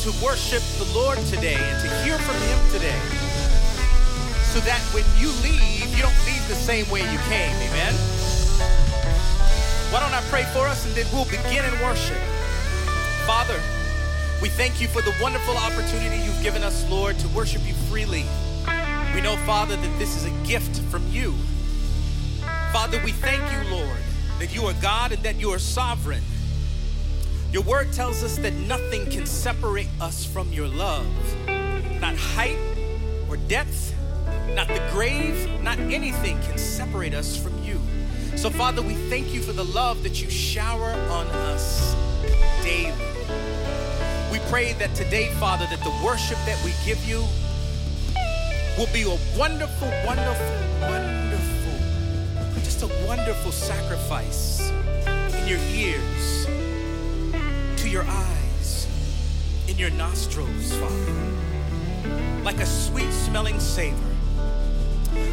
to worship the Lord today and to hear from Him today. So that when you leave, you don't leave the same way you came. Amen. Why don't I pray for us and then we'll begin in worship. Father, we thank you for the wonderful opportunity you've given us, Lord, to worship you freely. We know, Father, that this is a gift from you. Father, we thank you, Lord, that you are God and that you are sovereign. Your word tells us that nothing can separate us from your love. Not height or depth, not the grave, not anything can separate us from you. So, Father, we thank you for the love that you shower on us daily. We pray that today, Father, that the worship that we give you will be a wonderful, wonderful, wonderful, just a wonderful sacrifice in your ears, your eyes, in your nostrils, Father, like a sweet smelling savor.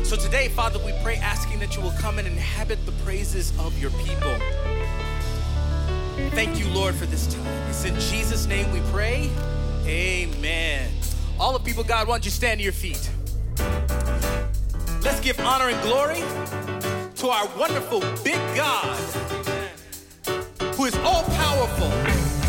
So today, Father, we pray asking that you will come and inhabit the praises of your people. Thank you, Lord, for this time. It's in Jesus' name we pray. Amen. All the people, God, don't you stand to your feet? Let's give honor and glory to our wonderful big God who is all powerful.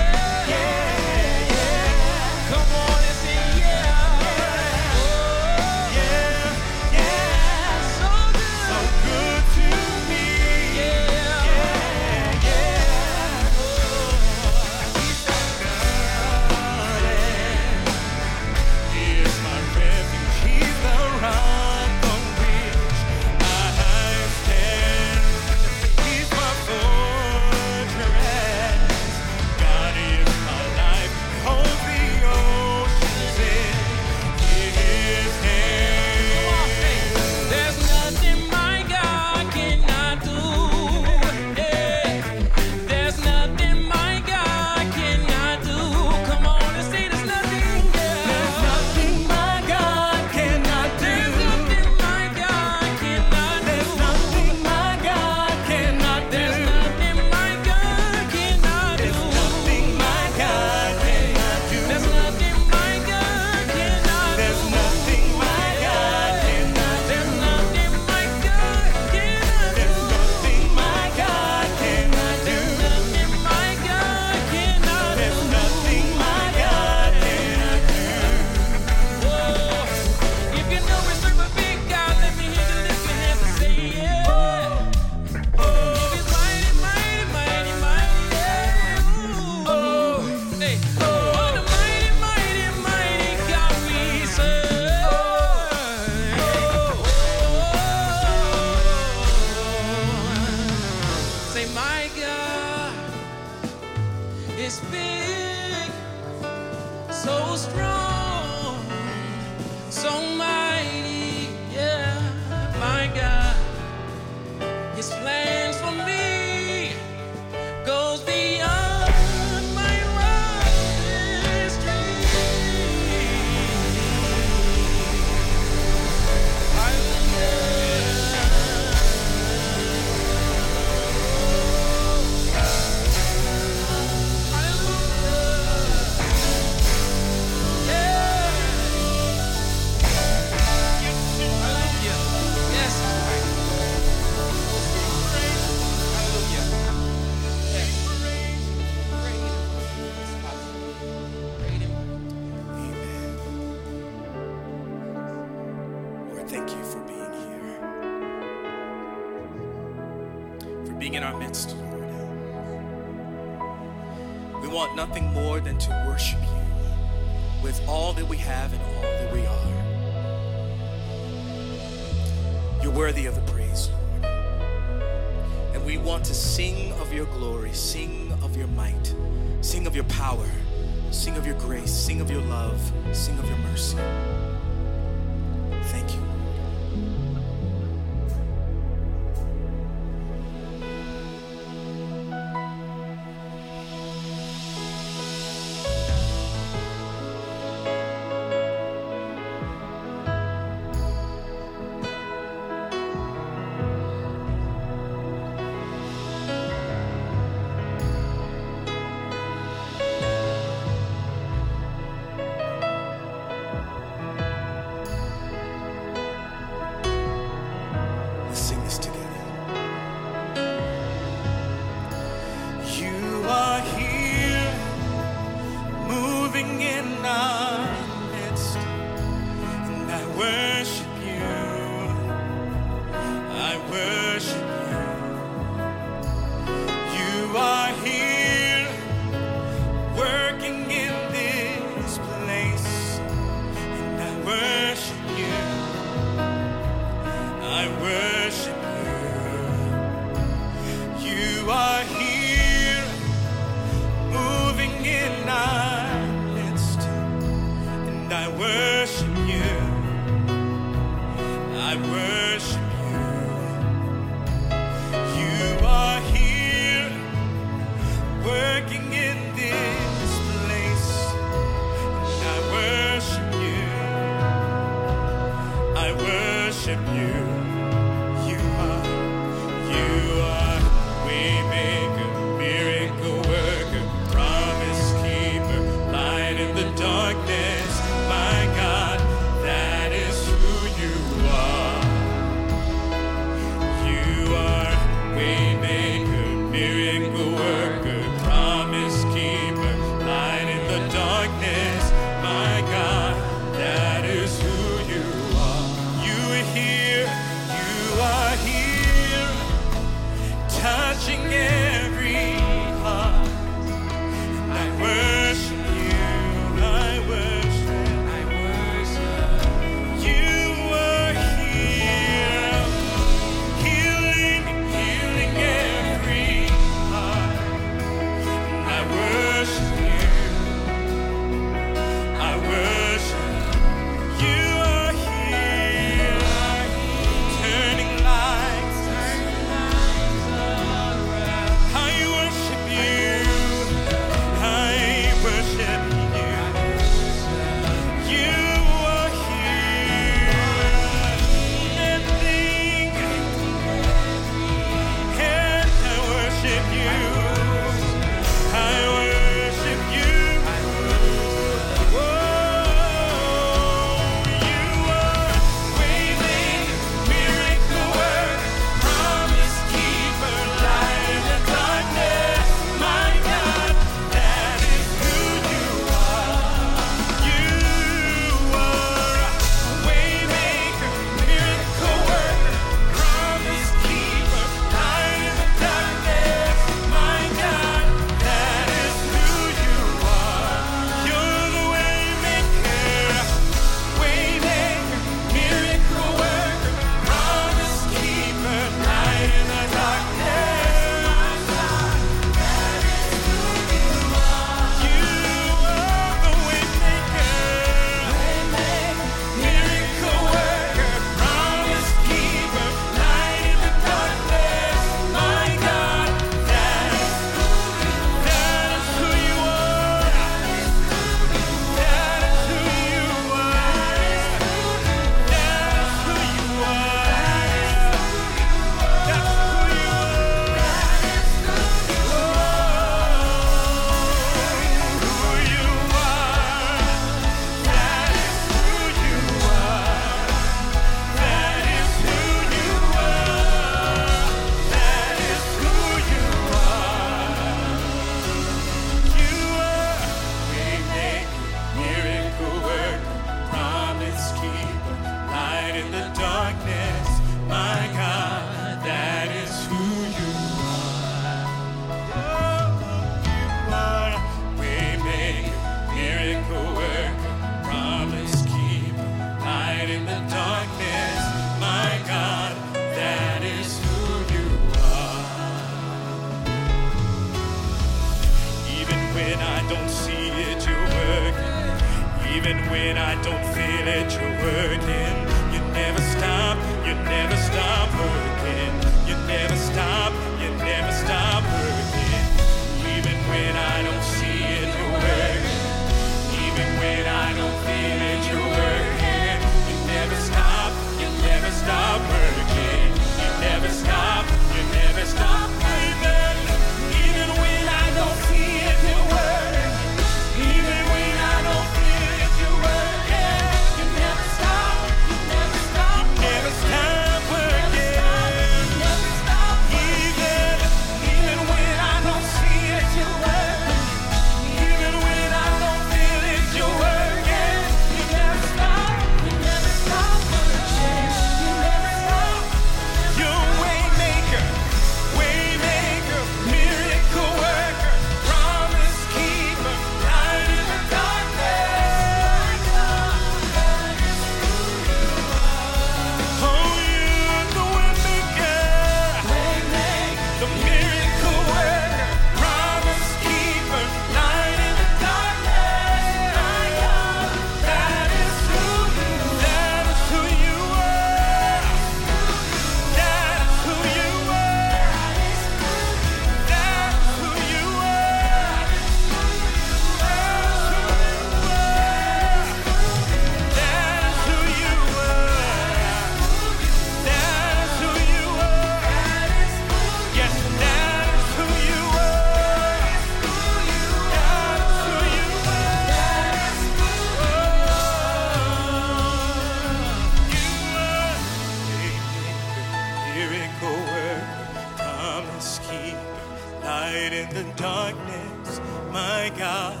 Miracle worker, promise keeper, light in the darkness. My God,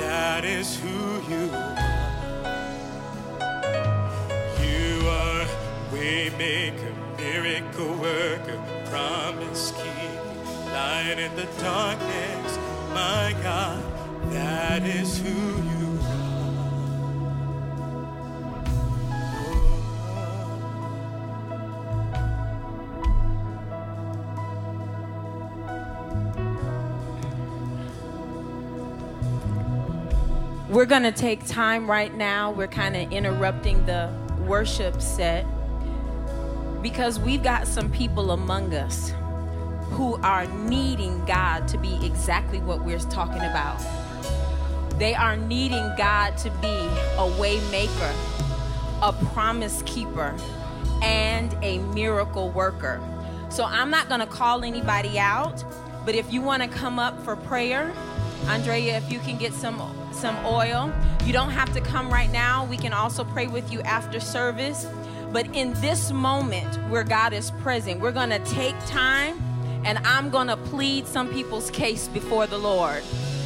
that is who you are. You are waymaker, miracle worker, promise keeper, light in the darkness. My God, that is who you are. We're going to take time right now. We're kind of interrupting the worship set because we've got some people among us who are needing God to be exactly what we're talking about. They are needing God to be a way maker, a promise keeper, and a miracle worker. So I'm not going to call anybody out, but if you want to come up for prayer, Andrea, if you can get some some oil, you don't have to come right now. We can also pray with you after service. But in this moment where God is present, we're going to take time and I'm going to plead some people's case before the Lord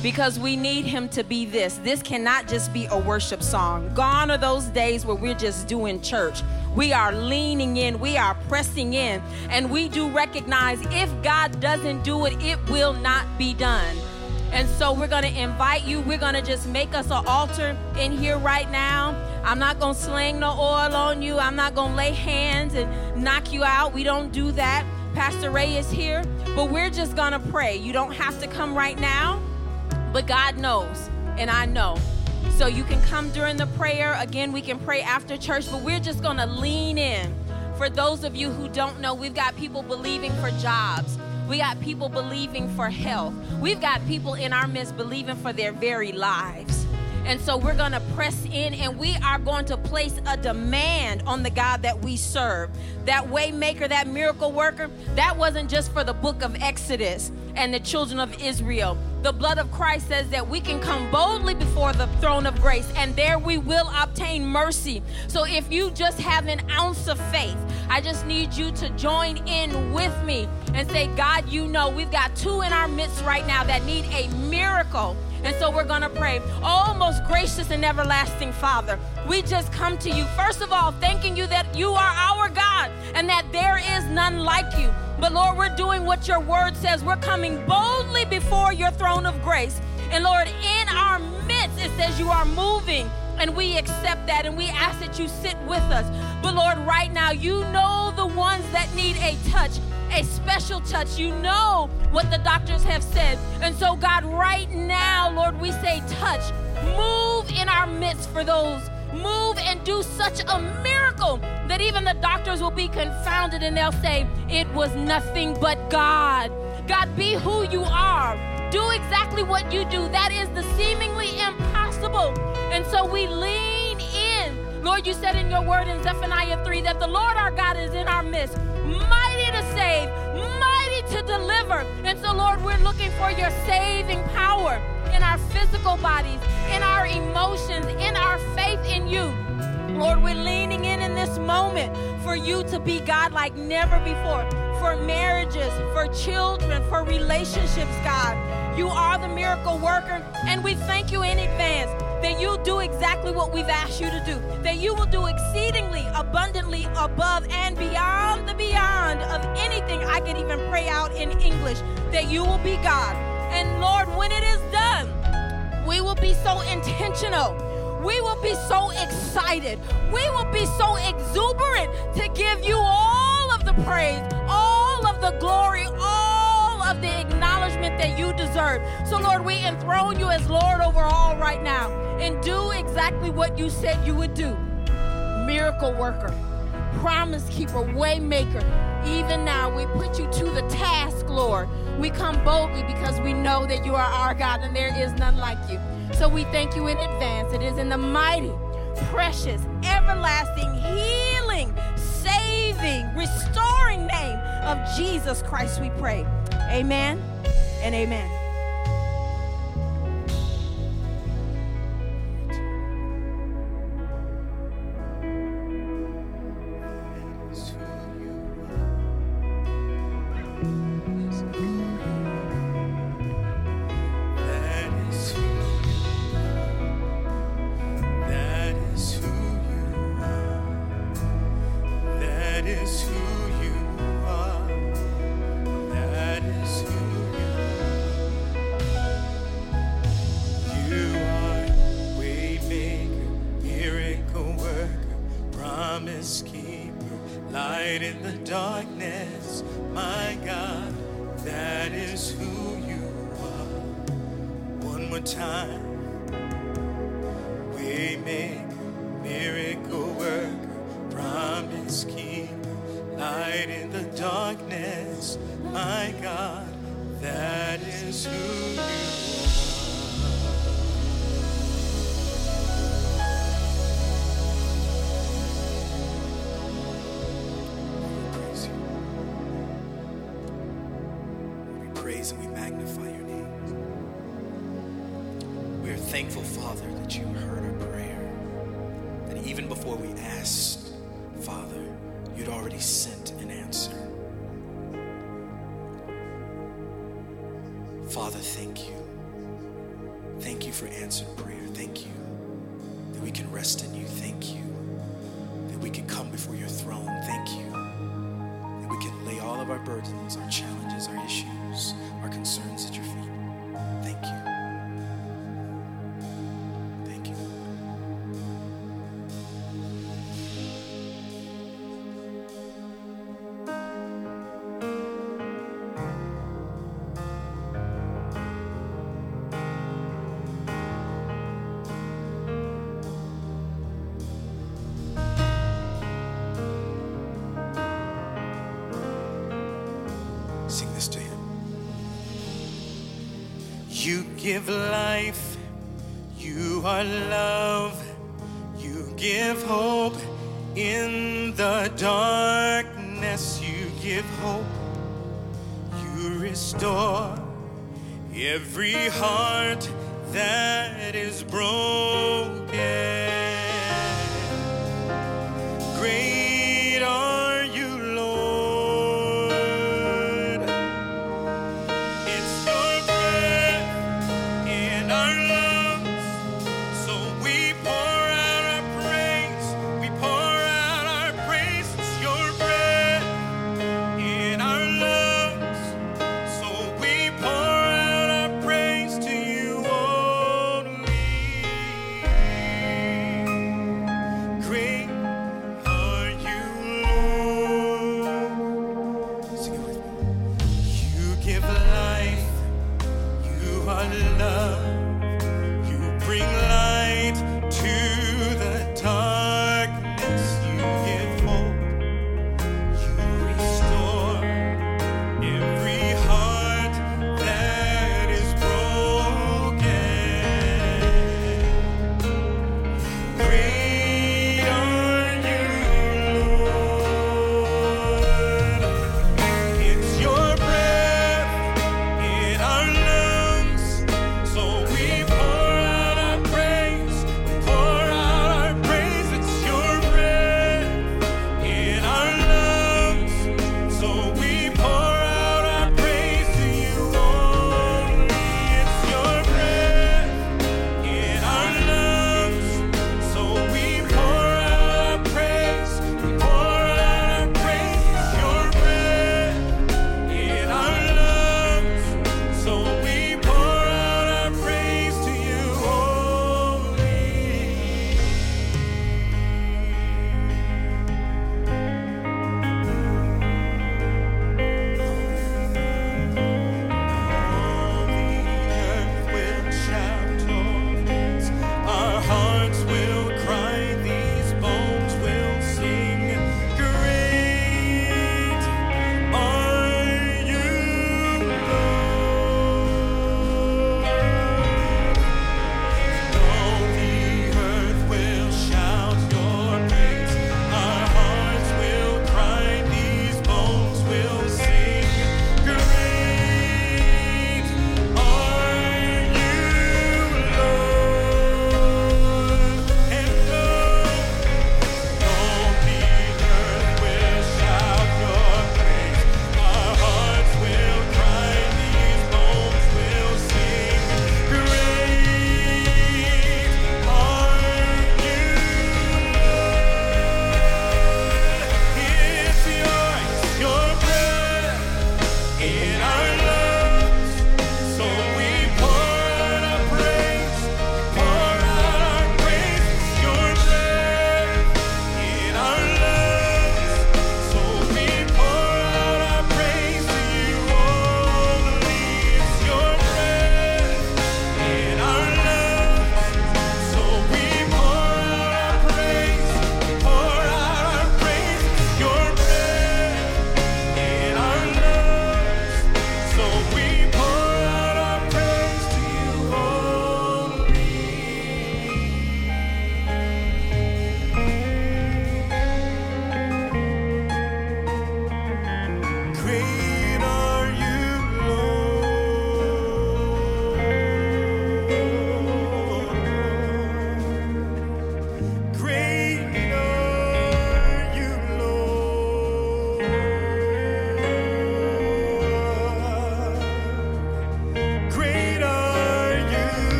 because we need him to be this. This cannot just be a worship song. Gone are those days where we're just doing church. We are leaning in, we are pressing in, and we do recognize if God doesn't do it, it will not be done. And so we're going to invite you. We're going to just make us an altar in here right now. I'm not going to sling no oil on you. I'm not going to lay hands and knock you out. We don't do that. Pastor Ray is here, but we're just going to pray. You don't have to come right now, but God knows, and I know. So you can come during the prayer. Again, we can pray after church, but we're just going to lean in. For those of you who don't know, we've got people believing for jobs. We got people believing for health. We've got people in our midst believing for their very lives. And so we're going to press in and we are going to place a demand on the God that we serve. That way maker, that miracle worker, that wasn't just for the book of Exodus and the children of Israel. The blood of Christ says that we can come boldly before the throne of grace and there we will obtain mercy. So if you just have an ounce of faith, I just need you to join in with me and say, God, you know, we've got two in our midst right now that need a miracle. And so we're going to pray. Oh, most gracious and everlasting Father, we just come to you, first of all, thanking you that you are our God and that there is none like you. But Lord, we're doing what your word says. We're coming boldly before your throne of grace. And Lord, in our midst, it says you are moving. And we accept that and we ask that you sit with us. But Lord, right now, you know the ones that need a touch, a special touch. You know what the doctors have said. And so, God, right now, Lord, we say touch. Move in our midst for those. Move and do such a miracle that even the doctors will be confounded and they'll say, It was nothing but God. God, be who you are. Do exactly what you do. That is the seemingly impossible. And so we lean. Lord, you said in your word in Zephaniah 3 that the Lord our God is in our midst, mighty to save, mighty to deliver. And so, Lord, we're looking for your saving power in our physical bodies, in our emotions, in our faith in you. Lord, we're leaning in in this moment for you to be God like never before, for marriages, for children, for relationships, God. You are the miracle worker, and we thank you in advance that you do exactly what we've asked you to do, that you will do exceedingly abundantly above and beyond the beyond of anything I can even pray out in English, that you will be God. And Lord, when it is done, we will be so intentional. We will be so excited. We will be so exuberant to give you all of the praise, all of the glory, all of the acknowledgement that you deserve. So, Lord, we enthrone you as Lord over all right now and do exactly what you said you would do. Miracle worker, promise keeper, way maker. Even now, we put you to the task, Lord. We come boldly because we know that you are our God and there is none like you. So we thank you in advance. It is in the mighty, precious, everlasting, healing, saving, restoring name of Jesus Christ we pray. Amen and amen. My God, that is who you are. Thank you. Thank you for answered prayer. Thank you that we can rest in you. Thank you that we can come before your throne. Thank you that we can lay all of our burdens, our give life, you are love, you give hope. In the darkness, you give hope, you restore every heart that is broken.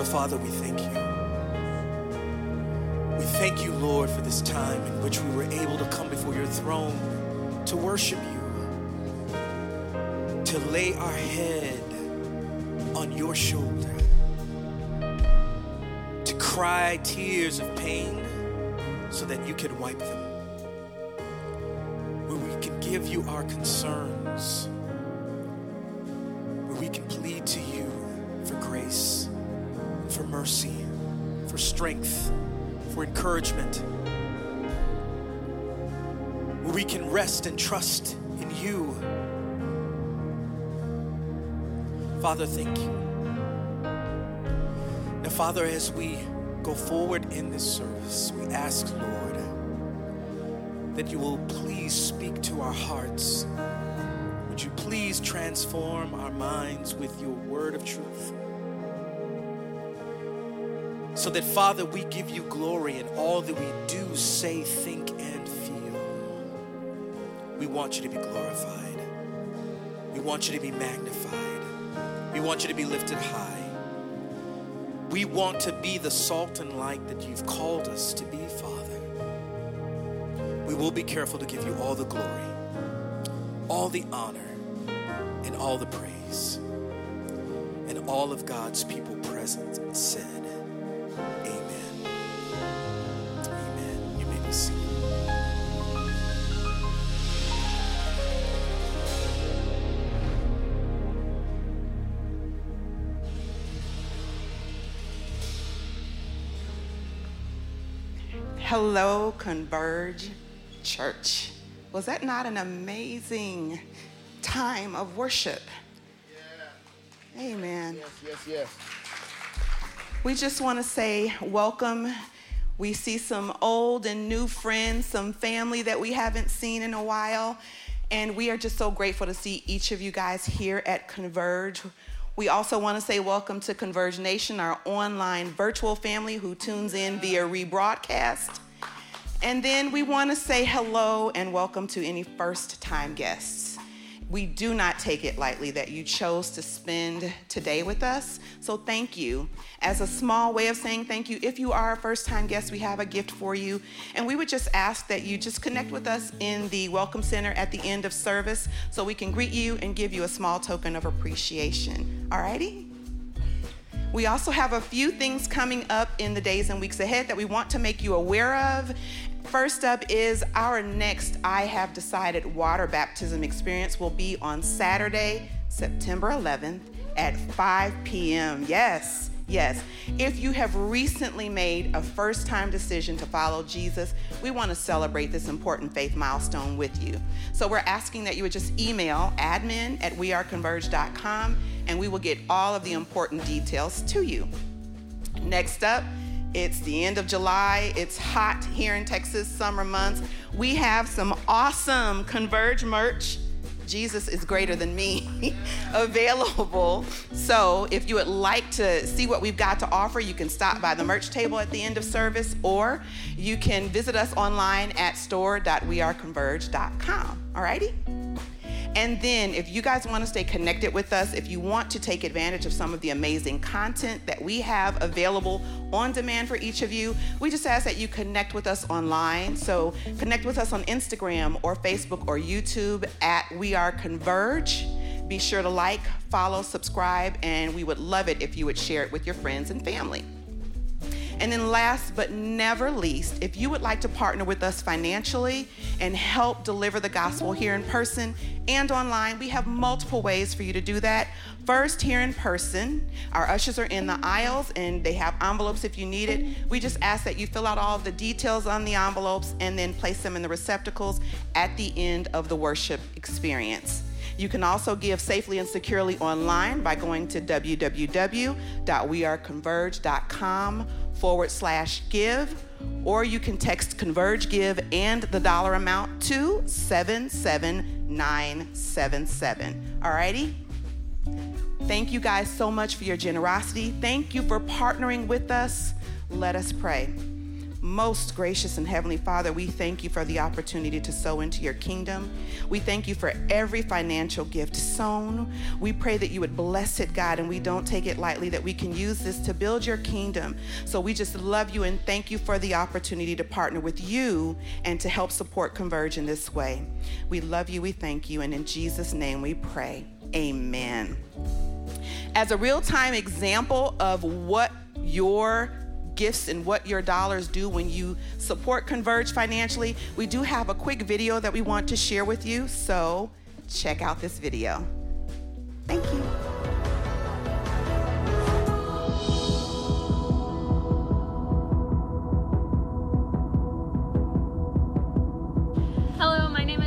So, Father, we thank you. We thank you, Lord, for this time in which we were able to come before your throne to worship you, to lay our head on your shoulder, to cry tears of pain, so that you can wipe them. Where we can give you our concerns. Where we can plead to you for grace, for mercy, for strength, for encouragement. Where we can rest and trust in you. Father, thank you. Now, Father, as we go forward in this service, we ask, Lord, that you will please speak to our hearts. Would you please transform our minds with your word of truth? So that, Father, we give you glory in all that we do, say, think, and feel. We want you to be glorified. We want you to be magnified. We want you to be lifted high. We want to be the salt and light that you've called us to be, Father. We will be careful to give you all the glory, all the honor, and all the praise. And all of God's people present said, Hello, Converge Church. Was that not an amazing time of worship? Amen. Yes, yes, yes. We just want to say welcome. We see some old and new friends, some family that we haven't seen in a while. And we are just so grateful to see each of you guys here at Converge. We also want to say welcome to Converge Nation, our online virtual family who tunes in via rebroadcast. And then we want to say hello and welcome to any first time guests. We do not take it lightly that you chose to spend today with us. So thank you. As a small way of saying thank you, if you are a first time guest, we have a gift for you. And we would just ask that you just connect with us in the Welcome Center at the end of service so we can greet you and give you a small token of appreciation. Alrighty? We also have a few things coming up in the days and weeks ahead that we want to make you aware of. First up is our next I Have Decided water baptism experience will be on Saturday, September 11th at 5 p.m. Yes, yes. If you have recently made a first time decision to follow Jesus, we want to celebrate this important faith milestone with you. So we're asking that you would just email admin at weareconverge.com and we will get all of the important details to you. Next up, it's the end of July. It's hot here in Texas, summer months. We have some awesome Converge merch. Jesus is greater than me available. So, if you would like to see what we've got to offer, you can stop by the merch table at the end of service or you can visit us online at store.weareconverge.com. Alrighty? And then, if you guys want to stay connected with us, if you want to take advantage of some of the amazing content that we have available on demand for each of you, we just ask that you connect with us online. So, connect with us on Instagram or Facebook or YouTube at We Are Converge. Be sure to like, follow, subscribe, and we would love it if you would share it with your friends and family. And then, last but never least, if you would like to partner with us financially and help deliver the gospel here in person and online, we have multiple ways for you to do that. First, here in person, our ushers are in the aisles and they have envelopes if you need it. We just ask that you fill out all of the details on the envelopes and then place them in the receptacles at the end of the worship experience. You can also give safely and securely online by going to www.weareconverge.com forward slash give, or you can text Converge Give and the dollar amount to 77977. Alrighty? Thank you guys so much for your generosity. Thank you for partnering with us. Let us pray. Most gracious and heavenly Father, we thank you for the opportunity to sow into your kingdom. We thank you for every financial gift sown. We pray that you would bless it, God, and we don't take it lightly that we can use this to build your kingdom. So we just love you and thank you for the opportunity to partner with you and to help support Converge in this way. We love you, we thank you, and in Jesus' name we pray. Amen. As a real time example of what your gifts and what your dollars do when you support Converge financially, we do have a quick video that we want to share with you. So check out this video. Thank you. Hello, my name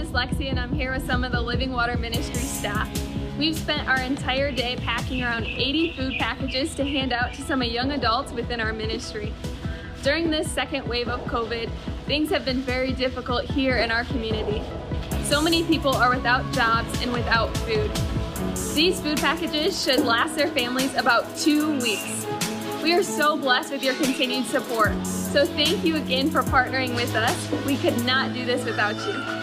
Nancy, and I'm here with some of the Living Water Ministry staff. We've spent our entire day packing around 80 food packages to hand out to some young adults within our ministry. During this second wave of COVID, things have been very difficult here in our community. So many people are without jobs and without food. These food packages should last their families about two weeks. We are so blessed with your continued support. So thank you again for partnering with us. We could not do this without you.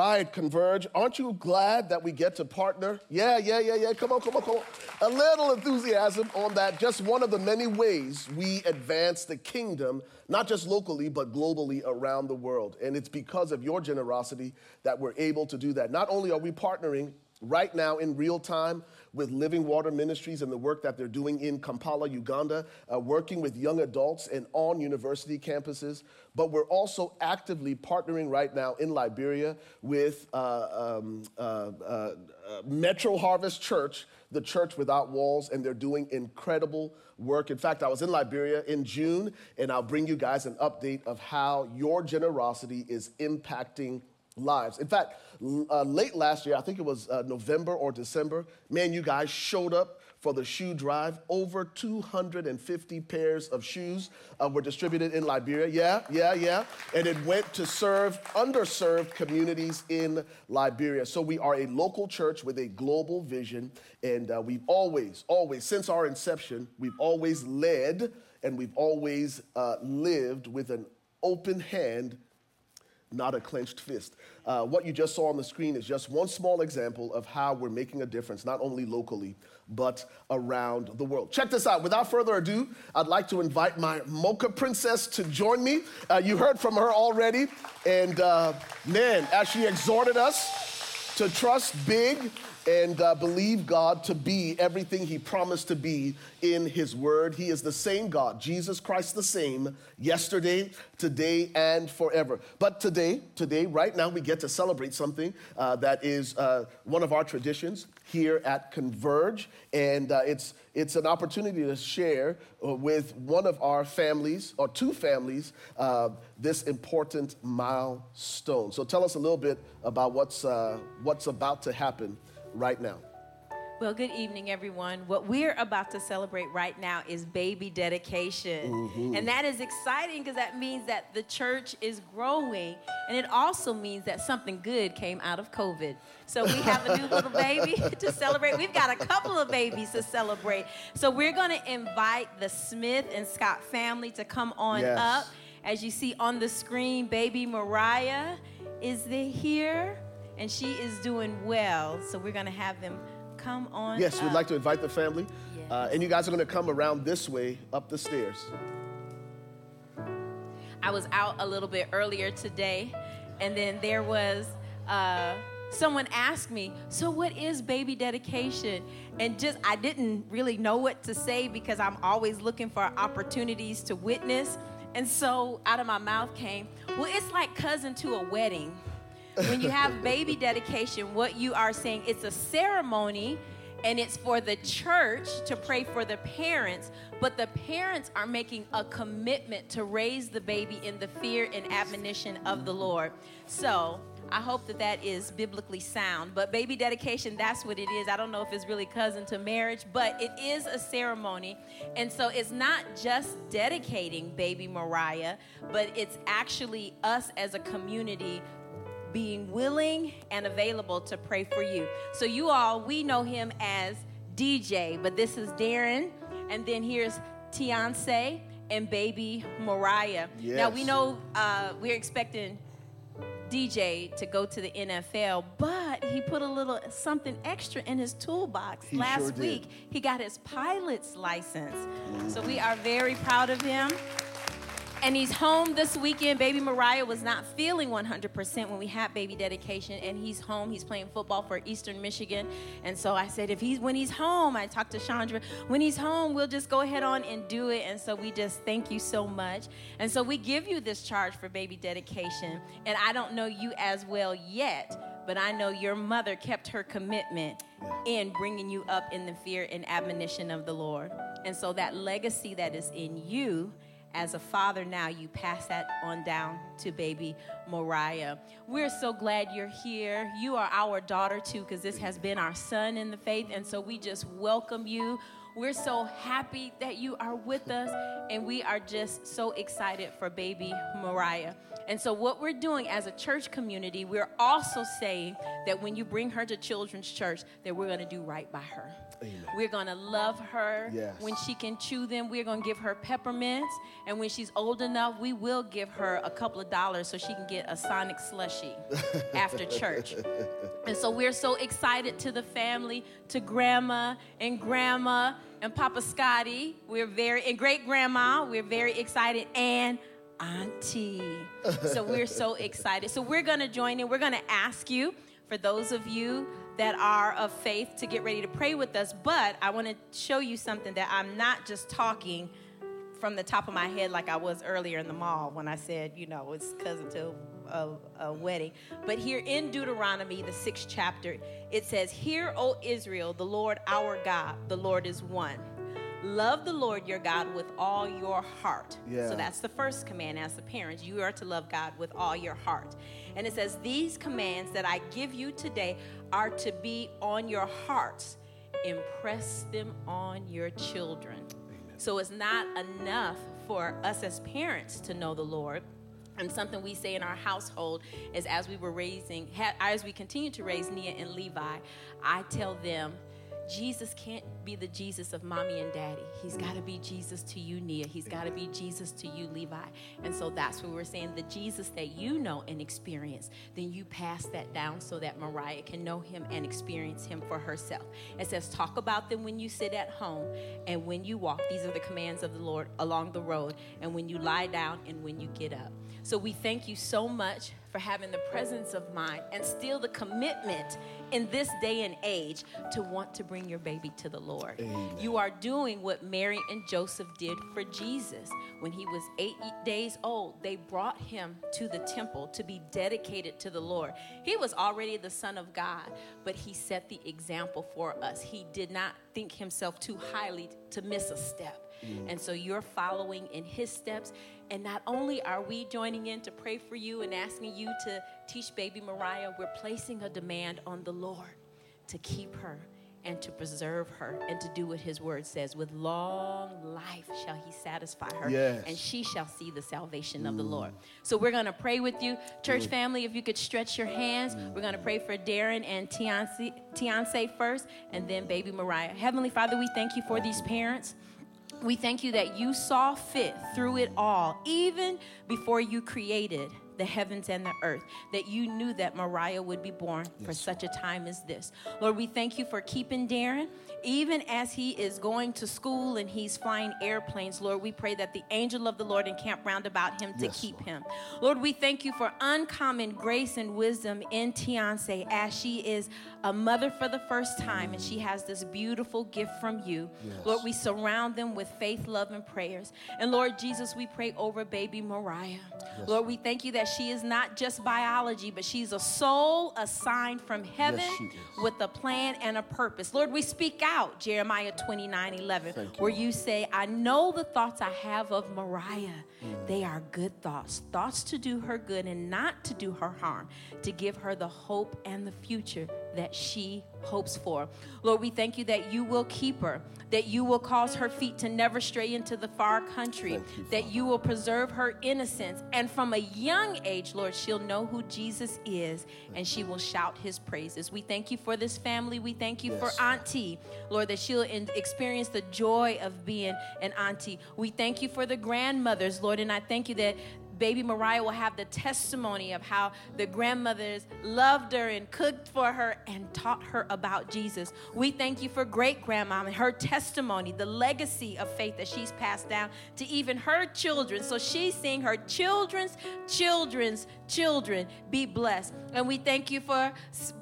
Right, Converge. Aren't you glad that we get to partner? Yeah, yeah, yeah, yeah. Come on, come on, come on. A little enthusiasm on that. Just one of the many ways we advance the kingdom, not just locally, but globally around the world. And it's because of your generosity that we're able to do that. Not only are we partnering right now in real time with Living Water Ministries and the work that they're doing in Kampala, Uganda, uh, working with young adults and on university campuses. But we're also actively partnering right now in Liberia with uh, um, uh, uh Metro Harvest Church, the Church Without Walls, and they're doing incredible work. In fact, I was in Liberia in June, and I'll bring you guys an update of how your generosity is impacting lives. In fact, uh, late last year, I think it was uh, November or December, man, you guys showed up for the shoe drive. Over 250 pairs of shoes uh, were distributed in Liberia. Yeah, yeah, yeah. And it went to serve underserved communities in Liberia. So we are a local church with a global vision. And uh, we've always, always, since our inception, we've always led and we've always uh, lived with an open hand not a clenched fist. Uh, what you just saw on the screen is just one small example of how we're making a difference, not only locally, but around the world. Check this out. Without further ado, I'd like to invite my mocha princess to join me. Uh, you heard from her already, and uh, man, as she exhorted us to trust big and uh, believe God to be everything He promised to be in His Word. He is the same God, Jesus Christ the same, yesterday, today, and forever. But today, today, right now, we get to celebrate something uh, that is uh, one of our traditions here at Converge, and uh, it's it's an opportunity to share uh, with one of our families or two families uh, this important milestone. So tell us a little bit about what's what's about to happen right now? Well, good evening, everyone. What we're about to celebrate right now is baby dedication. Mm-hmm. And that is exciting because that means that the church is growing. And it also means that something good came out of COVID. So we have a new little baby to celebrate. We've got a couple of babies to celebrate. So we're going to invite the Smith and Scott family to come on yes. up. As you see on the screen, baby Mariah is the here and she is doing well. So we're going to have them come on. Yes, up. we'd like to invite the family. Yes. Uh, and you guys are going to come around this way up the stairs. I was out a little bit earlier today, and then there was. Uh, someone asked me, So, what is baby dedication? And just, I didn't really know what to say because I'm always looking for opportunities to witness. And so, out of my mouth came, Well, it's like cousin to a wedding when you have baby dedication, what you are saying, it's a ceremony and it's for the church to pray for the parents, but the parents are making a commitment to raise the baby in the fear and admonition of the Lord. So, I hope that that is biblically sound. But baby dedication, that's what it is. I don't know if it's really cousin to marriage, but it is a ceremony. And so it's not just dedicating baby Mariah, but it's actually us as a community being willing and available to pray for you. So, you all, we know him as DJ, but this is Darren, and then here's Tiance and baby Mariah. Yes. Now, we know uh, we're expecting DJ to go to the NFL, but he put a little something extra in his toolbox he last sure week. He got his pilot's license. Mm-hmm. So we are very proud of him. And he's home this weekend. Baby Mariah was not feeling 100% when we had baby dedication, and he's home. He's playing football for Eastern Michigan. And so I said, if he's when he's home, I talked to Chandra, when he's home, we'll just go ahead on and do it. And so we just thank you so much. And so we give you this charge for baby dedication. And I don't know you as well yet, but I know your mother kept her commitment in bringing you up in the fear and admonition of the Lord. And so that legacy that is in you as a father now, you pass that on down to baby Mariah. We're so glad you're here. You are our daughter too, because this has been our son in the faith. And so we just welcome you. We're so happy that you are with us, and we are just so excited for baby Mariah. And so, what we're doing as a church community, we're also saying that when you bring her to children's church, that we're going to do right by her. Amen. We're going to love her Yes. when she can chew them. We're going to give her peppermints. And when she's old enough, we will give her a couple of dollars so she can get a Sonic slushie after church. And so we're so excited to the family, to grandma and grandma and Papa Scotty. We're very, and great grandma, we're very excited. And auntie. So we're so excited. So we're going to join in. We're going to ask you, for those of you that are of faith, to get ready to pray with us. But I want to show you something that I'm not just talking from the top of my head like I was earlier in the mall when I said, you know, it's cousin to a, a wedding. But here in Deuteronomy, the sixth chapter, it says, Hear, O Israel, the Lord our God, the Lord is one. Love the Lord your God with all your heart. Yeah. So that's the first command as a parent. You are to love God with all your heart. And it says, These commands that I give you today are to be on your hearts. Impress them on your children. So it's not enough for us as parents to know the Lord. And something we say in our household is as we were raising, as we continue to raise Nia and Levi, I tell them, Jesus can't be the Jesus of mommy and daddy. He's mm. got to be Jesus to you, Nia. He's got to be Jesus to you, Levi. And so that's what we're saying. The Jesus that you know and experience, then you pass that down so that Mariah can know him and experience him for herself. It says, talk about them when you sit at home and when you walk. These are the commands of the Lord along the road, and when you lie down and when you get up. So we thank you so much for having the presence of mind and still the commitment in this day and age to want to bring your baby to the Lord. You are doing what Mary and Joseph did for Jesus. When he was eight days old, they brought him to the temple to be dedicated to the Lord. He was already the Son of God, but he set the example for us. He did not think himself too highly to miss a step. Mm. And so you're following in his steps. And not only are we joining in to pray for you and asking you to teach baby Mariah, we're placing a demand on the Lord to keep her and to preserve her and to do what his word says. With long life shall he satisfy her, Yes. and she shall see the salvation of the mm. Lord. So we're going to pray with you. Church mm. family, if you could stretch your hands, mm. we're going to pray for Darren and Tiance, Tiance first, and then baby Mariah. Heavenly Father, we thank you for these parents. We thank you that you saw fit through it all, even before you created the heavens and the earth, that you knew that Mariah would be born for such a time as this. Lord, we thank you for keeping Darren. Even as he is going to school and he's flying airplanes, Lord, we pray that the angel of the Lord encamp round about him to Yes, keep Lord. him. Lord, we thank you for uncommon grace and wisdom in Tiance as she is a mother for the first time and she has this beautiful gift from you. Yes. Lord, we surround them with faith, love, and prayers. And Lord Jesus, we pray over baby Mariah. Lord, we thank you that she is not just biology, but she's a soul assigned from heaven is. with a plan and a purpose. Lord, we speak out, Jeremiah 29 11, you, where you say, I know the thoughts I have of Mariah. Mm. They are good thoughts, thoughts to do her good and not to do her harm, to give her the hope and the future that she hopes for. Lord, we thank you that you will keep her, that you will cause her feet to never stray into the far country, you, that you will preserve her innocence. And from a young age, Lord, she'll know who Jesus is and she will shout his praises. We thank you for this family. We thank you Yes. for auntie, Lord, that she'll experience the joy of being an auntie. We thank you for the grandmothers, Lord, and I thank you that baby Mariah will have the testimony of how the grandmothers loved her and cooked for her and taught her about Jesus. We thank you for great grandma and her testimony, the legacy of faith that she's passed down to even her children. So she's seeing her children's children's children be blessed. And we thank you for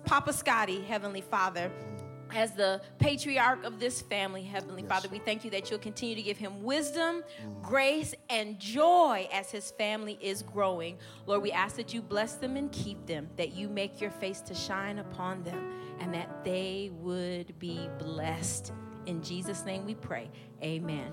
Papa Scotty, Heavenly Father as the patriarch of this family, Heavenly Father, we thank you that you'll continue to give him wisdom, mm. grace, and joy as his family is growing. Lord, we ask that you bless them and keep them, that you make your face to shine upon them, and that they would be blessed. In Jesus' name we pray. Amen.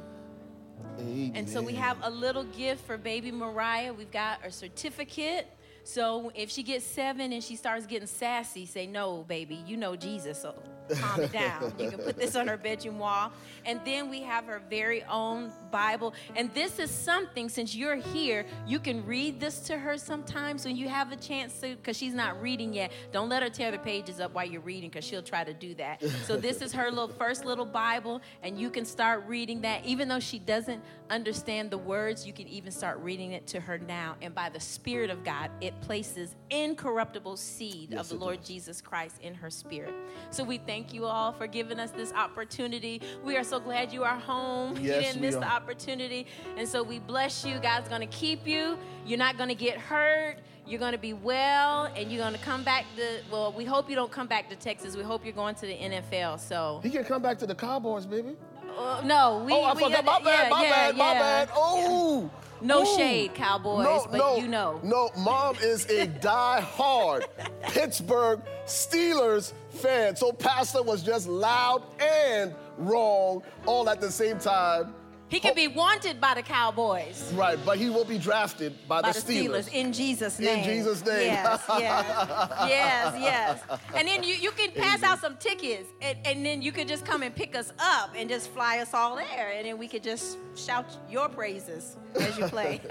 And so we have a little gift for baby Mariah. We've got a certificate. So if she gets seven and she starts getting sassy, say, No, baby, you know Jesus. So calm it down. You can put this on her bedroom wall. And then we have her very own Bible. And this is something, since you're here, you can read this to her sometimes when you have a chance to, because she's not reading yet. Don't let her tear the pages up while you're reading, because she'll try to do that. So this is her little first little Bible, and you can start reading that. Even though she doesn't understand the words, you can even start reading it to her now. And by the Spirit of God, it places incorruptible seed Yes, of the Lord does. Jesus Christ in her spirit. So we thank you all for giving us this opportunity. We are so glad you are home. you didn't miss the opportunity. And so we bless you. God's going to keep you. You're not going to get hurt. You're going to be well and you're going to come back to well, we hope you don't come back to Texas. We hope you're going to the NFL. So He can come back to the Cowboys, baby. uh, no, we oh, I we forgot. My bad, yeah, my yeah, bad, my yeah. bad. Oh. No Ooh. shade, Cowboys, no, but no, you know. No, mom is a die-hard Pittsburgh Steelers fan. So Pastor was just loud and wrong all at the same time. He can be oh. wanted by the Cowboys. Right, but he will be drafted by, by the Steelers. in Jesus' name. In. Jesus' name. Yes, yes, yes, yes. And then you, you can pass out some tickets, and, and then you could just come and pick us up and just fly us all there, and then we could just shout your praises as you play.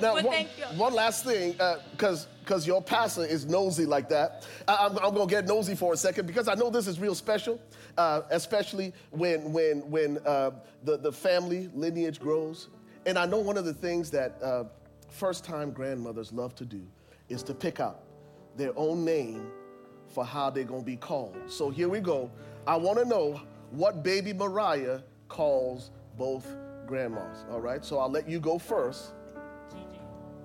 Now, one, thank you. one last thing, uh, because because your pastor is nosy like that. I, I'm, I'm gonna get nosy for a second because I know this is real special, uh, especially when when when uh, the the family lineage grows. And I know one of the things that uh, first-time grandmothers love to do is to pick out their own name for how they're gonna be called. So here we go. I want to know what baby Mariah calls both grandmas. All right. So I'll let you go first.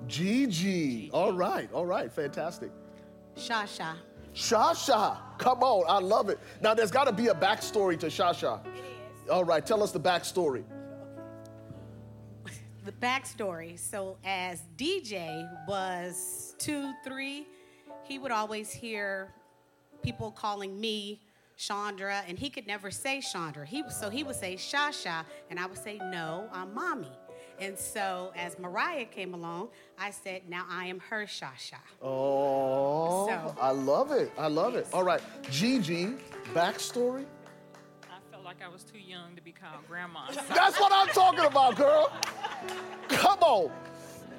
Gigi. All right, all right, fantastic. Shasha. Shasha, come on, I love it. Now, there's got to be a backstory to Shasha. It is. All right, tell us the backstory. The backstory. So, as DJ was two, three, he would always hear people calling me Chandra, and he could never say Chandra. He so he would say Shasha, and I would say no, I'm mommy. And so, as Mariah came along, I said, now I am her Shasha. Oh, So- I love it. I love it. All right, Gigi, backstory. I felt like I was too young to be called grandma. So That's what I'm talking about, girl. Come on.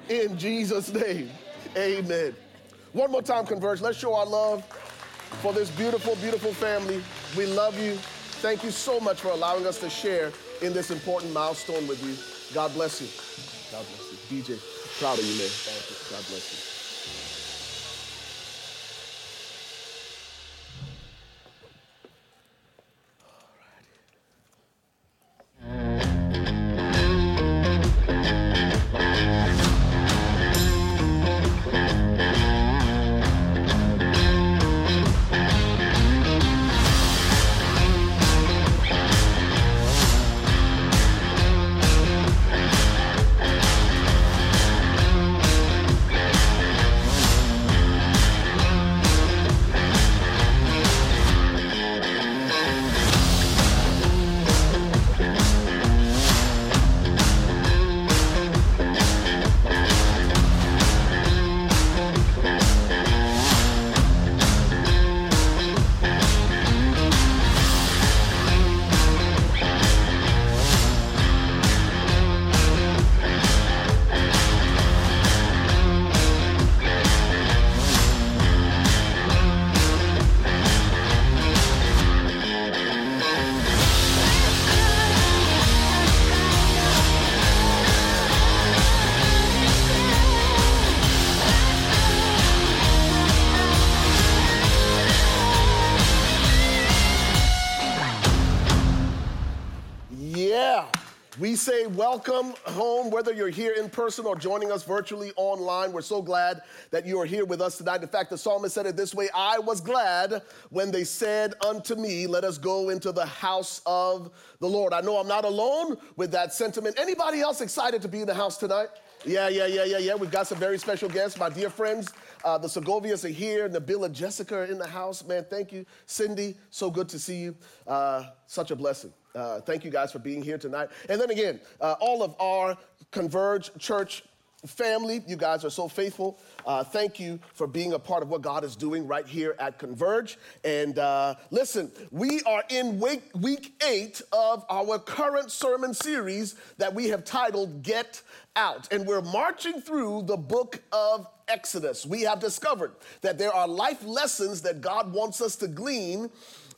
In Jesus' name, amen. One more time, Converge. Let's show our love for this beautiful, beautiful family. We love you. Thank you so much for allowing us to share in this important milestone with you. God bless you. God bless you. DJ, proud of you, man. Thank you. God bless you. We say welcome home, whether you're here in person or joining us virtually online. We're so glad that you are here with us tonight. In fact, the psalmist said it this way I was glad when they said unto me, Let us go into the house of the Lord. I know I'm not alone with that sentiment. Anybody else excited to be in the house tonight? Yeah, yeah, yeah, yeah, yeah. We've got some very special guests. My dear friends, uh, the Segovias are here. Nabila and Jessica are in the house. Man, thank you. Cindy, so good to see you. Uh, such a blessing. Uh, thank you guys for being here tonight. And then again, uh, all of our Converge Church family, you guys are so faithful. Uh, thank you for being a part of what God is doing right here at Converge. And uh, listen, we are in week, week eight of our current sermon series that we have titled Get Out. And we're marching through the book of Exodus. We have discovered that there are life lessons that God wants us to glean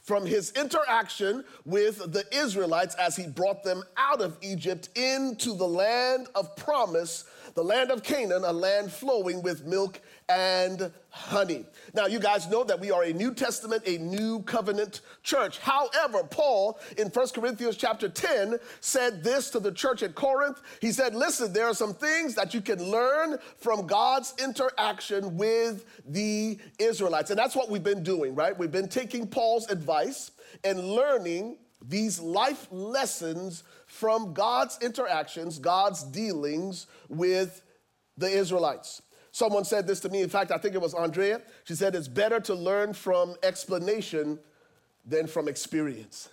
from his interaction with the Israelites as he brought them out of Egypt into the land of promise, the land of Canaan, a land flowing with milk and honey. Now, you guys know that we are a New Testament, a New Covenant church. However, Paul in 1 Corinthians chapter 10 said this to the church at Corinth. He said, Listen, there are some things that you can learn from God's interaction with the Israelites. And that's what we've been doing, right? We've been taking Paul's advice and learning these life lessons from God's interactions, God's dealings with the Israelites. Someone said this to me. In fact, I think it was Andrea. She said, It's better to learn from explanation than from experience.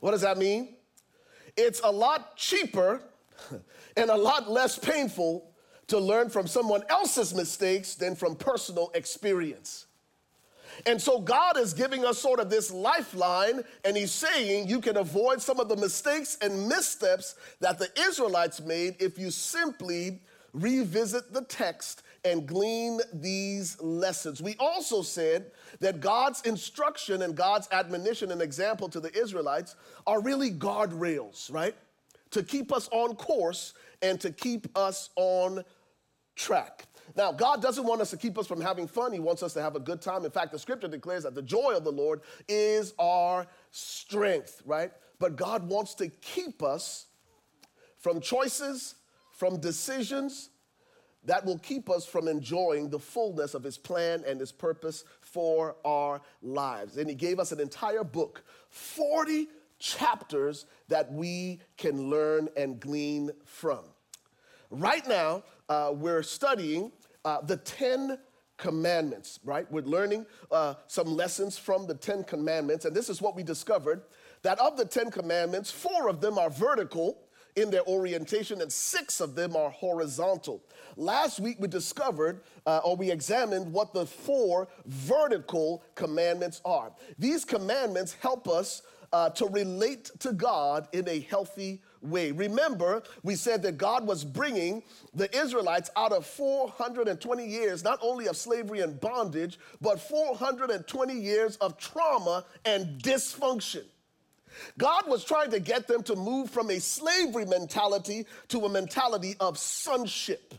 What does that mean? It's a lot cheaper and a lot less painful to learn from someone else's mistakes than from personal experience. And so God is giving us sort of this lifeline, and He's saying you can avoid some of the mistakes and missteps that the Israelites made if you simply revisit the text and glean these lessons. We also said that God's instruction and God's admonition and example to the Israelites are really guardrails, right? To keep us on course and to keep us on track. Now, God doesn't want us to keep us from having fun. He wants us to have a good time. In fact, the scripture declares that the joy of the Lord is our strength, right? But God wants to keep us from choices from decisions that will keep us from enjoying the fullness of His plan and His purpose for our lives. And He gave us an entire book, 40 chapters that we can learn and glean from. Right now, uh, we're studying uh, the 10 commandments, right? We're learning uh, some lessons from the 10 commandments. And this is what we discovered that of the 10 commandments, four of them are vertical in their orientation, and six of them are horizontal. Last week, we discovered uh, or we examined what the four vertical commandments are. These commandments help us uh, to relate to God in a healthy way. Remember, we said that God was bringing the Israelites out of 420 years, not only of slavery and bondage, but 420 years of trauma and dysfunction. God was trying to get them to move from a slavery mentality to a mentality of sonship.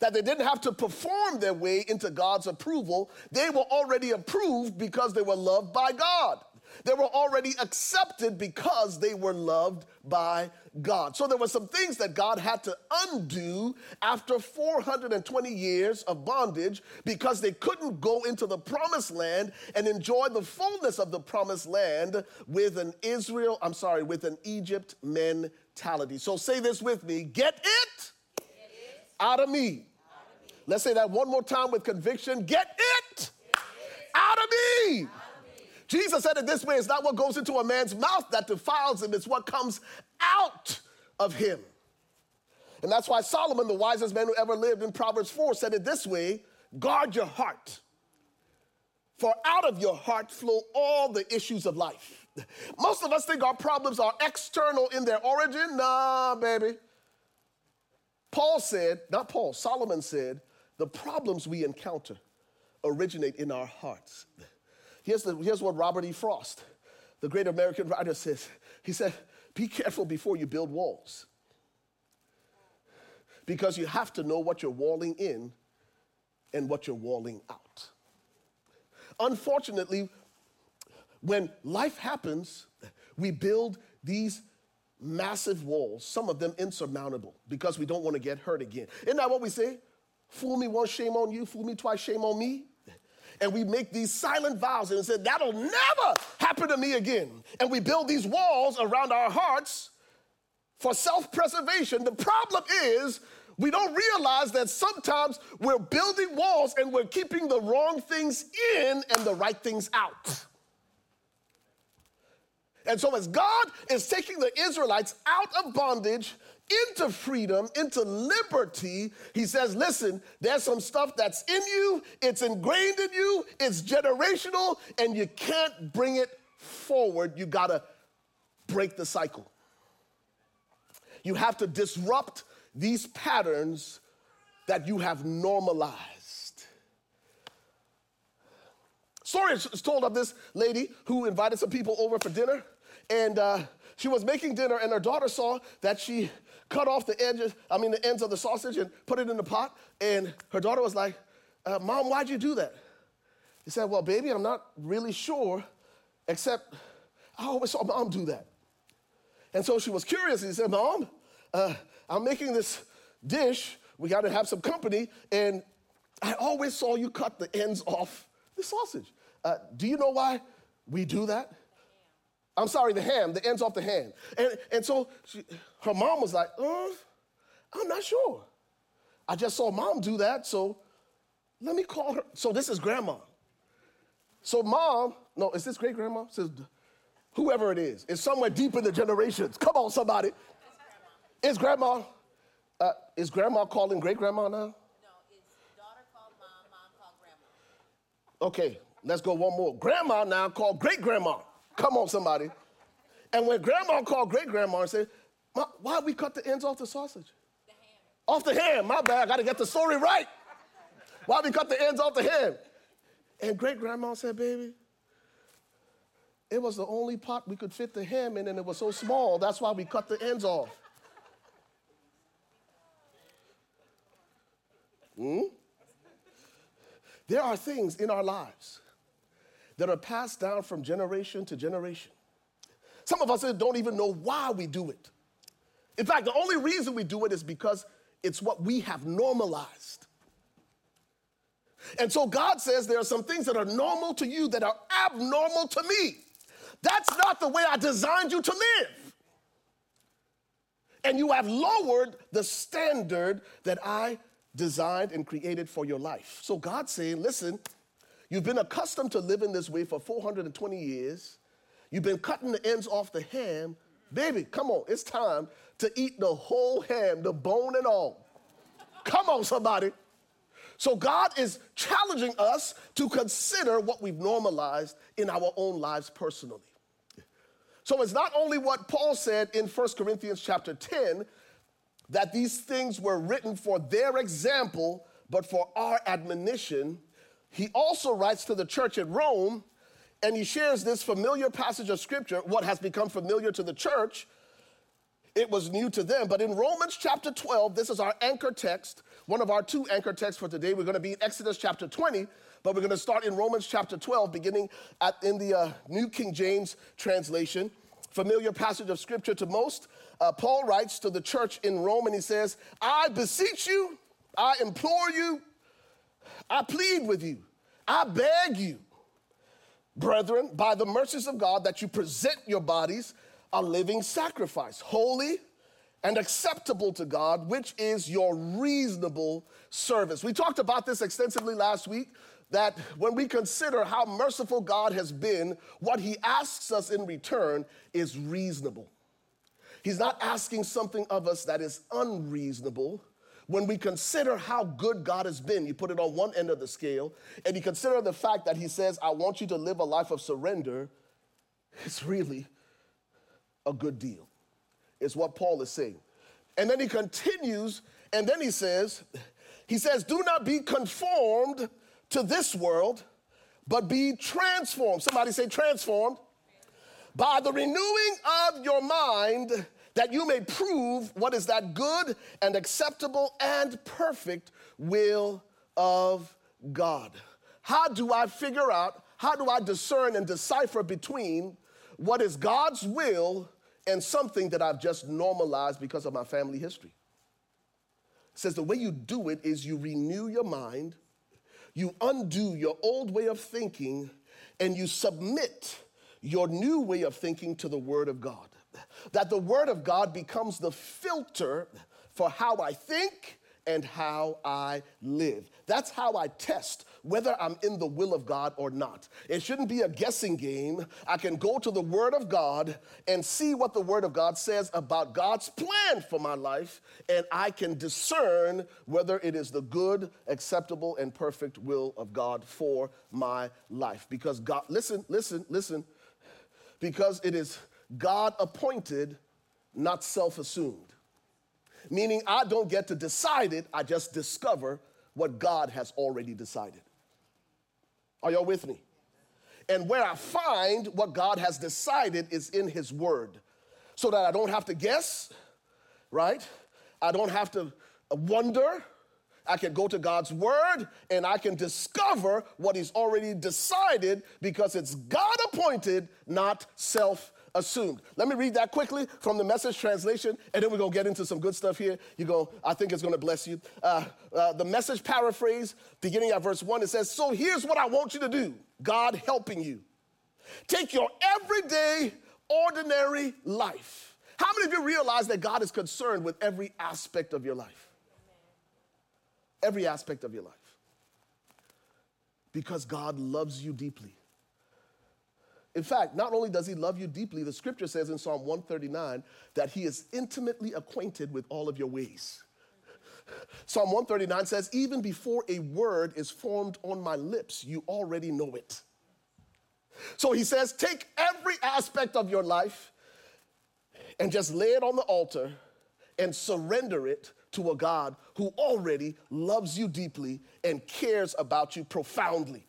That they didn't have to perform their way into God's approval. They were already approved because they were loved by God. They were already accepted because they were loved by God. So there were some things that God had to undo after 420 years of bondage because they couldn't go into the promised land and enjoy the fullness of the promised land with an Israel, I'm sorry, with an Egypt mentality. So say this with me get it, get it. Out, of me. Let's say that one more time with conviction get it, get it. out of me. Jesus said it this way it's not what goes into a man's mouth that defiles him, it's what comes out of him. And that's why Solomon, the wisest man who ever lived in Proverbs 4, said it this way guard your heart. For out of your heart flow all the issues of life. Most of us think our problems are external in their origin. Nah, baby. Paul said, not Paul, Solomon said, the problems we encounter originate in our hearts. Here's, the, here's what Robert E. Frost, the great American writer, says. He said, Be careful before you build walls. Because you have to know what you're walling in and what you're walling out. Unfortunately, when life happens, we build these massive walls, some of them insurmountable, because we don't want to get hurt again. Isn't that what we say? Fool me once, shame on you. Fool me twice, shame on me. And we make these silent vows and say, that'll never happen to me again. And we build these walls around our hearts for self preservation. The problem is, we don't realize that sometimes we're building walls and we're keeping the wrong things in and the right things out. And so, as God is taking the Israelites out of bondage into freedom, into liberty, He says, Listen, there's some stuff that's in you, it's ingrained in you, it's generational, and you can't bring it forward. You gotta break the cycle. You have to disrupt these patterns that you have normalized. Story is told of this lady who invited some people over for dinner and uh, she was making dinner, and her daughter saw that she cut off the edges, I mean, the ends of the sausage and put it in the pot. And her daughter was like, uh, Mom, why'd you do that? He said, Well, baby, I'm not really sure, except I always saw mom do that. And so she was curious. He said, Mom, uh, I'm making this dish. We got to have some company. And I always saw you cut the ends off the sausage. Uh, do you know why we do that? I'm sorry, the ham, the ends off the ham. And, and so she, her mom was like, uh, I'm not sure. I just saw mom do that, so let me call her. So this is grandma. So mom, no, is this great grandma? Says whoever it is, it's somewhere deep in the generations. Come on, somebody. It's grandma. Uh, is grandma calling great grandma now? No, it's daughter called mom, mom called grandma. Okay, let's go one more. Grandma now called great grandma. Come on, somebody. And when grandma called great grandma and said, why we cut the ends off the sausage? The. Off the ham, my bad, I gotta get the story right. Why we cut the ends off the ham? And great grandma said, baby, it was the only pot we could fit the ham in, and it was so small, that's why we cut the ends off. Hmm? There are things in our lives that are passed down from generation to generation. Some of us don't even know why we do it. In fact, the only reason we do it is because it's what we have normalized. And so God says there are some things that are normal to you that are abnormal to me. That's not the way I designed you to live. And you have lowered the standard that I designed and created for your life. So God's saying, listen, You've been accustomed to living this way for 420 years. You've been cutting the ends off the ham. Baby, come on, it's time to eat the whole ham, the bone and all. Come on, somebody. So, God is challenging us to consider what we've normalized in our own lives personally. So, it's not only what Paul said in 1 Corinthians chapter 10 that these things were written for their example, but for our admonition he also writes to the church at Rome and he shares this familiar passage of scripture, what has become familiar to the church. It was new to them. But in Romans chapter 12, this is our anchor text, one of our two anchor texts for today. We're going to be in Exodus chapter 20, but we're going to start in Romans chapter 12, beginning at, in the uh, New King James translation. Familiar passage of scripture to most. Uh, Paul writes to the church in Rome and he says, I beseech you, I implore you, I plead with you, I beg you, brethren, by the mercies of God, that you present your bodies a living sacrifice, holy and acceptable to God, which is your reasonable service. We talked about this extensively last week. That when we consider how merciful God has been, what He asks us in return is reasonable. He's not asking something of us that is unreasonable when we consider how good God has been, you put it on one end of the scale, and you consider the fact that He says, I want you to live a life of surrender, it's really a good deal. It's what Paul is saying. And then he continues, and then he says, He says, Do not be conformed to this world, but be transformed. Somebody say, transformed. By the renewing of your mind that you may prove what is that good and acceptable and perfect will of God. How do I figure out, how do I discern and decipher between what is God's will and something that I've just normalized because of my family history. It says the way you do it is you renew your mind, you undo your old way of thinking, and you submit your new way of thinking to the Word of God. That the Word of God becomes the filter for how I think and how I live. That's how I test whether I'm in the will of God or not. It shouldn't be a guessing game. I can go to the Word of God and see what the Word of God says about God's plan for my life, and I can discern whether it is the good, acceptable, and perfect will of God for my life. Because God, listen, listen, listen, because it is God appointed, not self assumed meaning I don't get to decide it, I just discover what God has already decided. Are y'all with me? And where I find what God has decided is in His Word, so that I don't have to guess, right? I don't have to wonder. I can go to God's Word and I can discover what He's already decided because it's God appointed, not self assumed. Let me read that quickly from the message translation, and then we're going to get into some good stuff here. You go, I think it's going to bless you. Uh, uh, the message paraphrase, beginning at verse one, it says, So here's what I want you to do God helping you. Take your everyday, ordinary life. How many of you realize that God is concerned with every aspect of your life? Every aspect of your life. Because God loves you deeply. In fact, not only does he love you deeply, the scripture says in Psalm 139 that he is intimately acquainted with all of your ways. Psalm 139 says, Even before a word is formed on my lips, you already know it. So he says, Take every aspect of your life and just lay it on the altar and surrender it to a God who already loves you deeply and cares about you profoundly.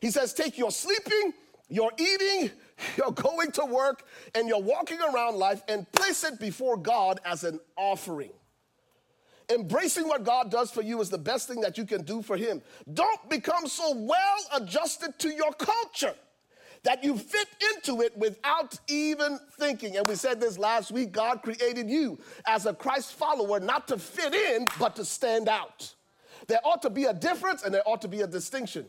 He says, Take your sleeping you're eating, you're going to work, and you're walking around life and place it before God as an offering. Embracing what God does for you is the best thing that you can do for Him. Don't become so well adjusted to your culture that you fit into it without even thinking. And we said this last week God created you as a Christ follower not to fit in, but to stand out. There ought to be a difference and there ought to be a distinction.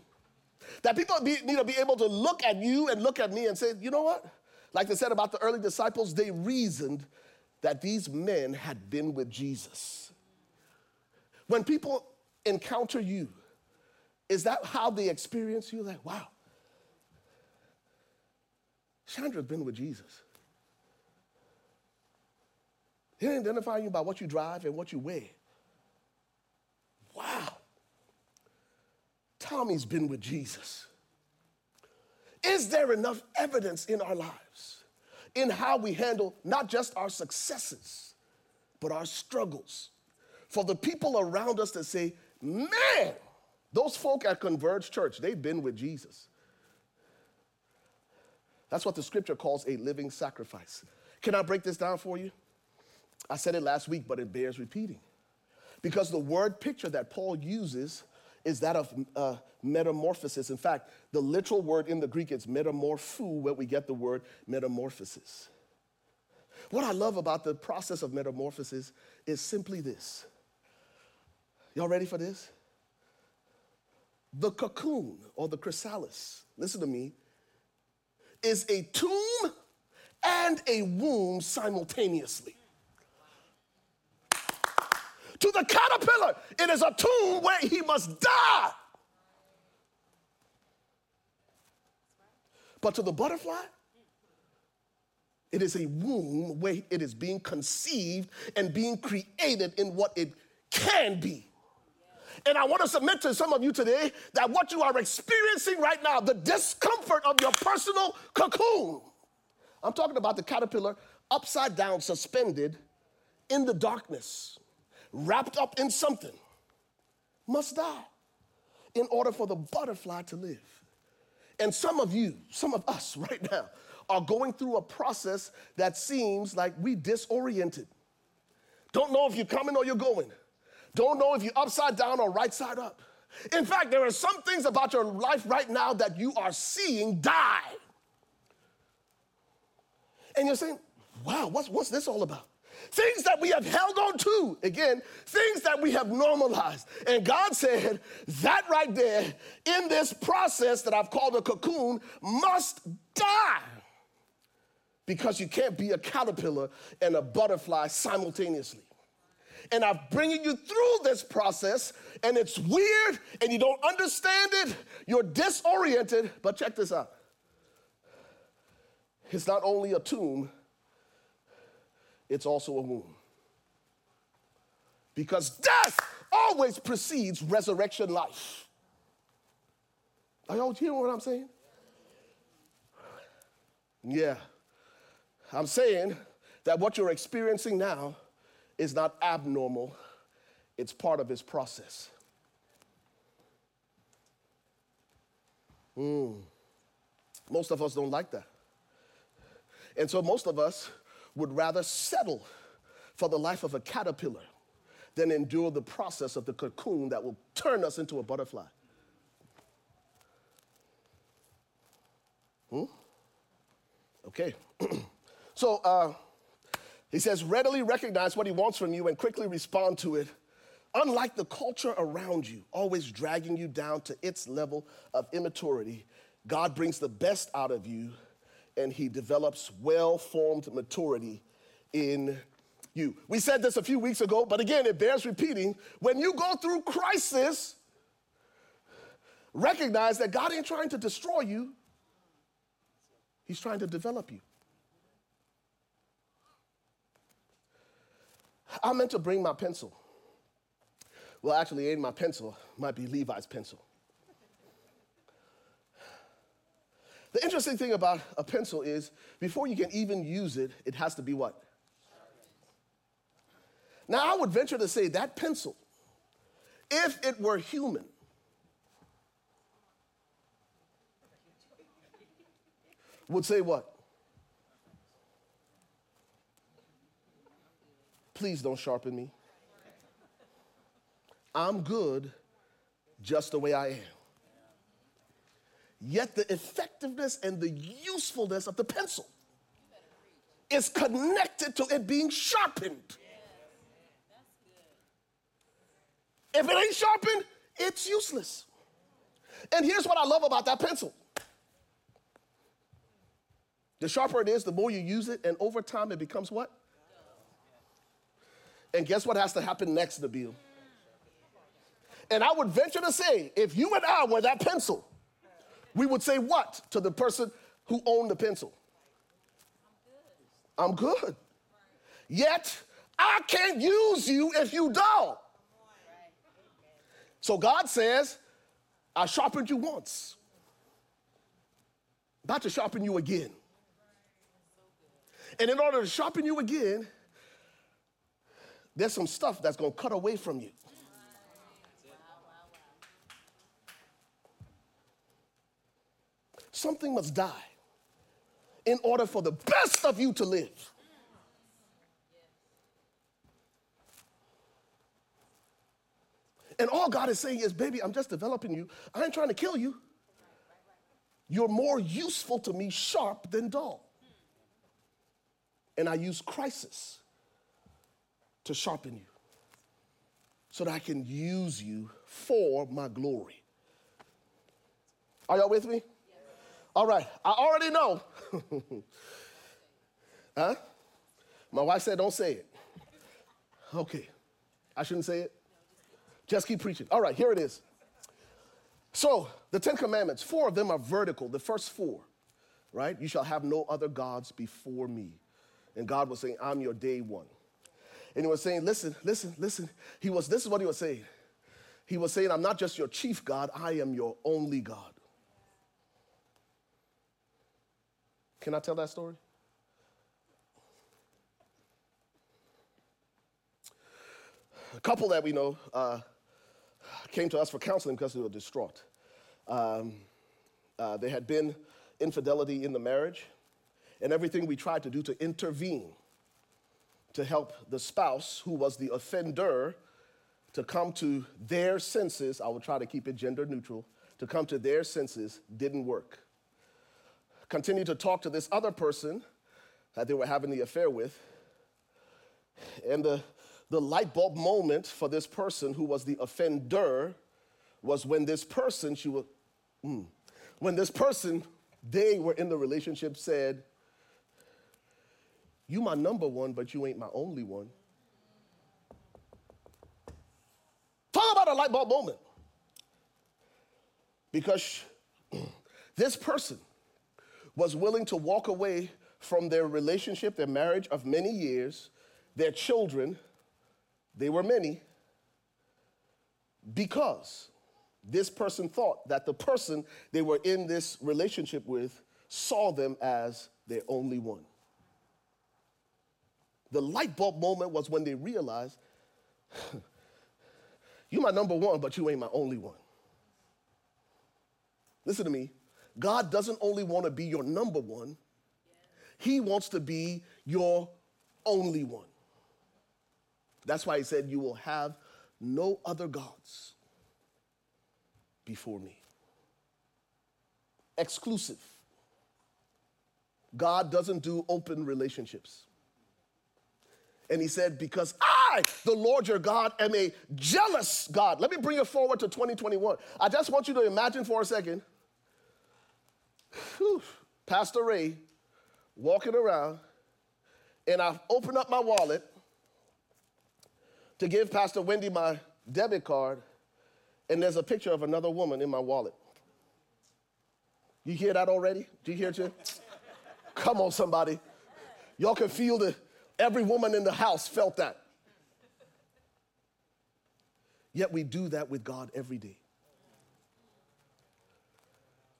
That people be, need to be able to look at you and look at me and say, you know what? Like they said about the early disciples, they reasoned that these men had been with Jesus. When people encounter you, is that how they experience you? Like, wow, Chandra's been with Jesus. He didn't identify you by what you drive and what you wear. Wow. Tommy's been with Jesus. Is there enough evidence in our lives in how we handle not just our successes, but our struggles? For the people around us to say, man, those folk at Converge Church, they've been with Jesus. That's what the scripture calls a living sacrifice. Can I break this down for you? I said it last week, but it bears repeating. Because the word picture that Paul uses is that of uh, metamorphosis. In fact, the literal word in the Greek is metamorpho, where we get the word metamorphosis. What I love about the process of metamorphosis is simply this. Y'all ready for this? The cocoon or the chrysalis, listen to me, is a tomb and a womb simultaneously. To the caterpillar, it is a tomb where he must die. But to the butterfly, it is a womb where it is being conceived and being created in what it can be. And I want to submit to some of you today that what you are experiencing right now, the discomfort of your personal cocoon, I'm talking about the caterpillar upside down, suspended in the darkness wrapped up in something, must die in order for the butterfly to live. And some of you, some of us right now, are going through a process that seems like we disoriented. Don't know if you're coming or you're going. Don't know if you're upside down or right side up. In fact, there are some things about your life right now that you are seeing die. And you're saying, wow, what's, what's this all about? Things that we have held on to, again, things that we have normalized. And God said, that right there in this process that I've called a cocoon must die. Because you can't be a caterpillar and a butterfly simultaneously. And I'm bringing you through this process, and it's weird, and you don't understand it. You're disoriented, but check this out. It's not only a tomb, it's also a womb. Because death always precedes resurrection life. Are y'all hearing what I'm saying? Yeah. I'm saying that what you're experiencing now is not abnormal, it's part of his process. Mm. Most of us don't like that. And so most of us would rather settle for the life of a caterpillar than endure the process of the cocoon that will turn us into a butterfly. Hmm? Okay. so uh, he says, readily recognize what he wants from you and quickly respond to it. Unlike the culture around you, always dragging you down to its level of immaturity, God brings the best out of you and he develops well formed maturity in you. We said this a few weeks ago, but again, it bears repeating. When you go through crisis, recognize that God ain't trying to destroy you, He's trying to develop you. I meant to bring my pencil. Well, actually, it ain't my pencil, might be Levi's pencil. The interesting thing about a pencil is before you can even use it, it has to be what? Now, I would venture to say that pencil, if it were human, would say what? Please don't sharpen me. I'm good just the way I am. Yet the effectiveness and the usefulness of the pencil is connected to it being sharpened. If it ain't sharpened, it's useless. And here's what I love about that pencil. The sharper it is, the more you use it, and over time it becomes what? And guess what has to happen next, Nabil? And I would venture to say, if you and I were that pencil, we would say what to the person who owned the pencil? I'm good. Yet, I can't use you if you don't. So God says, I sharpened you once. About to sharpen you again. And in order to sharpen you again, there's some stuff that's going to cut away from you. Something must die in order for the best of you to live. And all God is saying is, baby, I'm just developing you. I ain't trying to kill you. You're more useful to me sharp than dull. And I use crisis to sharpen you so that I can use you for my glory. Are y'all with me? All right, I already know. huh? My wife said, don't say it. Okay, I shouldn't say it? Just keep preaching. All right, here it is. So, the Ten Commandments, four of them are vertical, the first four, right? You shall have no other gods before me. And God was saying, I'm your day one. And he was saying, listen, listen, listen. He was, this is what he was saying. He was saying, I'm not just your chief God, I am your only God. Can I tell that story? A couple that we know uh, came to us for counseling because they were distraught. Um, uh, there had been infidelity in the marriage, and everything we tried to do to intervene to help the spouse who was the offender to come to their senses, I will try to keep it gender neutral, to come to their senses didn't work continue to talk to this other person that they were having the affair with. And the, the light bulb moment for this person who was the offender was when this person, she was, mm, when this person, they were in the relationship, said, You my number one, but you ain't my only one. Talk about a light bulb moment. Because this person was willing to walk away from their relationship, their marriage of many years, their children, they were many, because this person thought that the person they were in this relationship with saw them as their only one. The light bulb moment was when they realized, you my number one, but you ain't my only one. Listen to me. God doesn't only want to be your number one, He wants to be your only one. That's why He said, You will have no other gods before me. Exclusive. God doesn't do open relationships. And he said, Because I, the Lord your God, am a jealous God. Let me bring it forward to 2021. I just want you to imagine for a second Pastor Ray walking around, and I open up my wallet to give Pastor Wendy my debit card, and there's a picture of another woman in my wallet. You hear that already? Do you hear it? Come on, somebody. Y'all can feel the every woman in the house felt that. Yet we do that with God every day.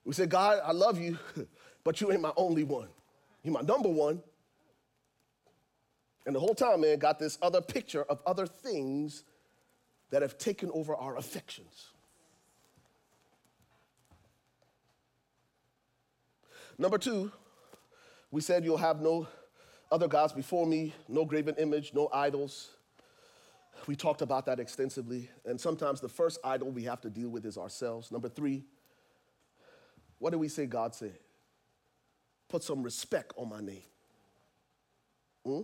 We say, God, I love you, but you ain't my only one. You're my number one. And the whole time, man, got this other picture of other things that have taken over our affections. Number two, we said you'll have no other gods before me, no graven image, no idols. We talked about that extensively. And sometimes the first idol we have to deal with is ourselves. Number three, what do we say God said? Put some respect on my name. Hmm?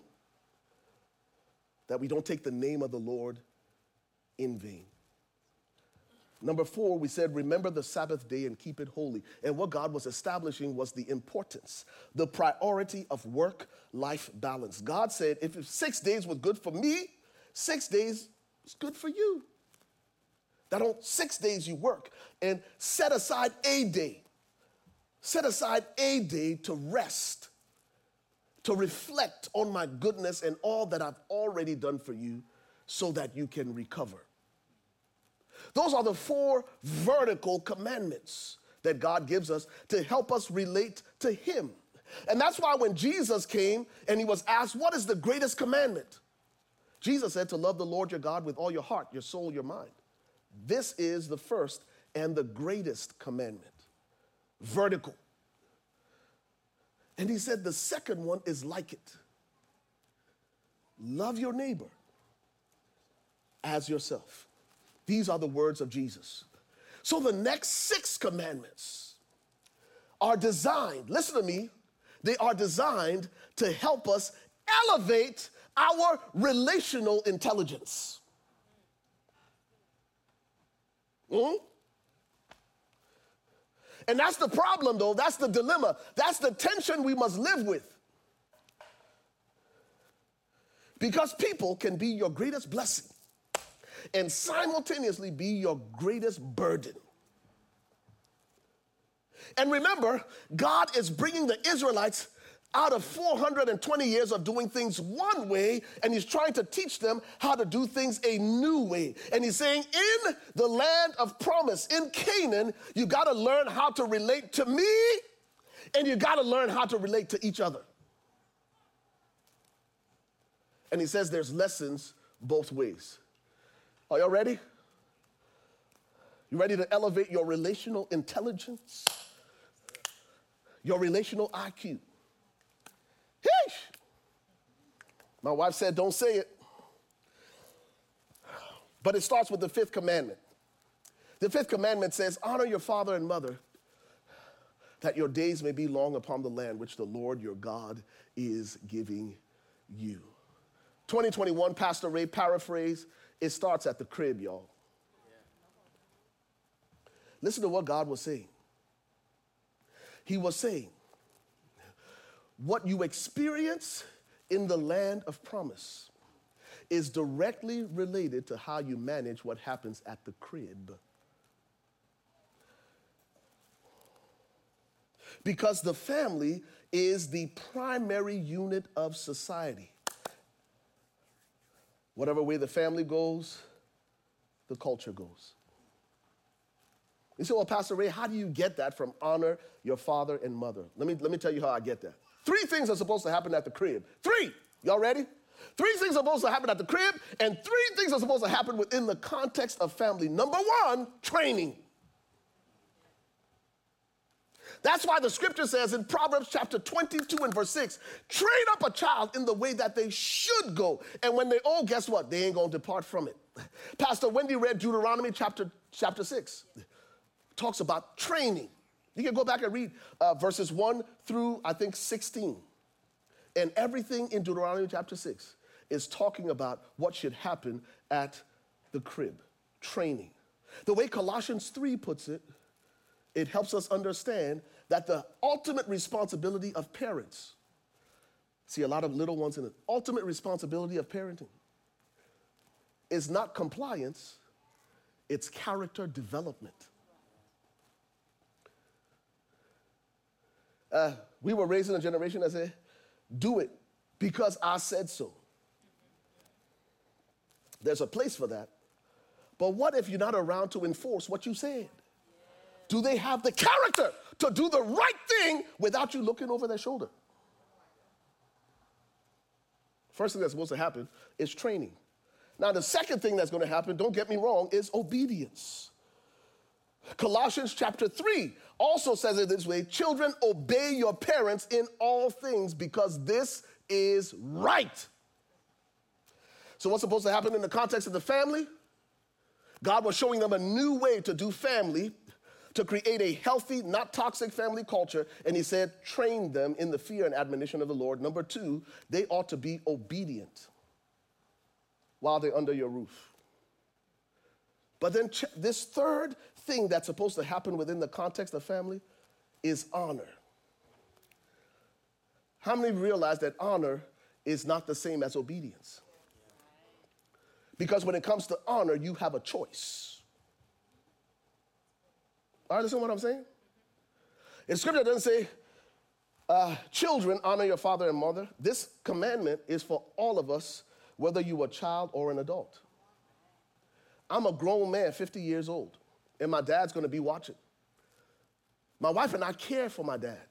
That we don't take the name of the Lord in vain. Number four, we said, remember the Sabbath day and keep it holy. And what God was establishing was the importance, the priority of work life balance. God said, if six days was good for me, six days is good for you. That on six days you work and set aside a day. Set aside a day to rest, to reflect on my goodness and all that I've already done for you so that you can recover. Those are the four vertical commandments that God gives us to help us relate to Him. And that's why when Jesus came and he was asked, What is the greatest commandment? Jesus said, To love the Lord your God with all your heart, your soul, your mind. This is the first and the greatest commandment. Vertical. And he said, The second one is like it love your neighbor as yourself. These are the words of Jesus. So the next six commandments are designed, listen to me, they are designed to help us elevate our relational intelligence. Mm-hmm. And that's the problem, though. That's the dilemma. That's the tension we must live with. Because people can be your greatest blessing and simultaneously be your greatest burden. And remember, God is bringing the Israelites out of 420 years of doing things one way, and He's trying to teach them how to do things a new way. And He's saying, in the land of promise, in Canaan, you got to learn how to relate to me, and you got to learn how to relate to each other. And He says there's lessons both ways. Are y'all ready? You ready to elevate your relational intelligence? Your relational IQ. Heesh. My wife said, don't say it. But it starts with the fifth commandment. The fifth commandment says, honor your father and mother. that your days may be long upon the land which the Lord your God is giving you. 2021, Pastor Ray paraphrase, it starts at the crib, y'all. Listen to what God was saying. He was saying, what you experience in the land of promise is directly related to how you manage what happens at the crib. Because the family is the primary unit of society. Whatever way the family goes, the culture goes. You say, well, Pastor Ray, how do you get that from honor your father and mother? Let me, let me tell you how I get that. Three things are supposed to happen at the crib. Three. Y'all ready? Three things are supposed to happen at the crib, and three things are supposed to happen within the context of family. Number one, training. That's why the scripture says in Proverbs chapter 22 and verse 6 train up a child in the way that they should go. And when they old, guess what? They ain't gonna depart from it. Pastor Wendy read Deuteronomy chapter, chapter 6, talks about training. You can go back and read uh, verses 1 through, I think, 16. And everything in Deuteronomy chapter 6 is talking about what should happen at the crib training. The way Colossians 3 puts it, it helps us understand that the ultimate responsibility of parents, see a lot of little ones in it, ultimate responsibility of parenting is not compliance, it's character development. Uh, we were raising a generation that said, do it because I said so. There's a place for that. But what if you're not around to enforce what you said? Do they have the character to do the right thing without you looking over their shoulder? First thing that's supposed to happen is training. Now, the second thing that's going to happen, don't get me wrong, is obedience. Colossians chapter 3 also says it this way Children, obey your parents in all things because this is right. So, what's supposed to happen in the context of the family? God was showing them a new way to do family to create a healthy, not toxic family culture. And he said, train them in the fear and admonition of the Lord. Number two, they ought to be obedient while they're under your roof. But then ch- this third thing that's supposed to happen within the context of family is honor. How many realize that honor is not the same as obedience? Because when it comes to honor, you have a choice. I understand what I'm saying? In scripture, doesn't say, uh, children, honor your father and mother. This commandment is for all of us, whether you are a child or an adult. I'm a grown man, 50 years old, and my dad's gonna be watching. My wife and I care for my dad.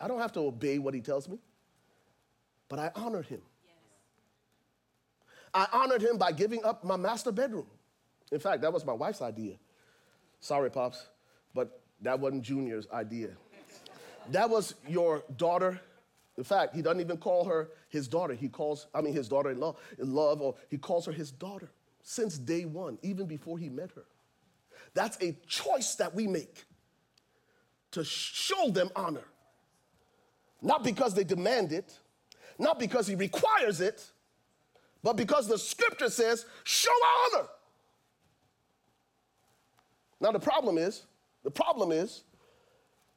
I don't have to obey what he tells me, but I honored him. I honored him by giving up my master bedroom. In fact, that was my wife's idea. Sorry, Pops, but that wasn't Junior's idea. That was your daughter. In fact, he doesn't even call her his daughter. He calls, I mean, his daughter in law, in love, or he calls her his daughter since day one, even before he met her. That's a choice that we make to show them honor. Not because they demand it, not because he requires it, but because the scripture says, show honor. Now, the problem is, the problem is,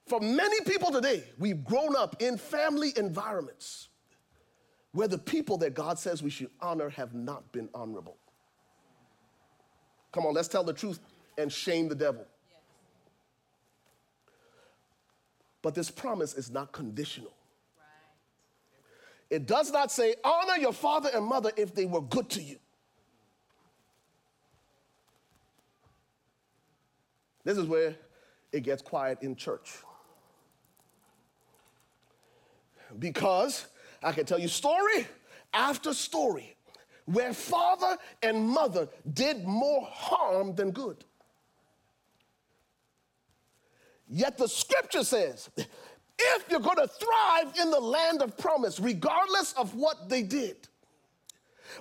for many people today, we've grown up in family environments where the people that God says we should honor have not been honorable. Come on, let's tell the truth and shame the devil. But this promise is not conditional. It does not say, honor your father and mother if they were good to you. This is where it gets quiet in church. Because I can tell you story after story where father and mother did more harm than good. Yet the scripture says, if you're going to thrive in the land of promise, regardless of what they did,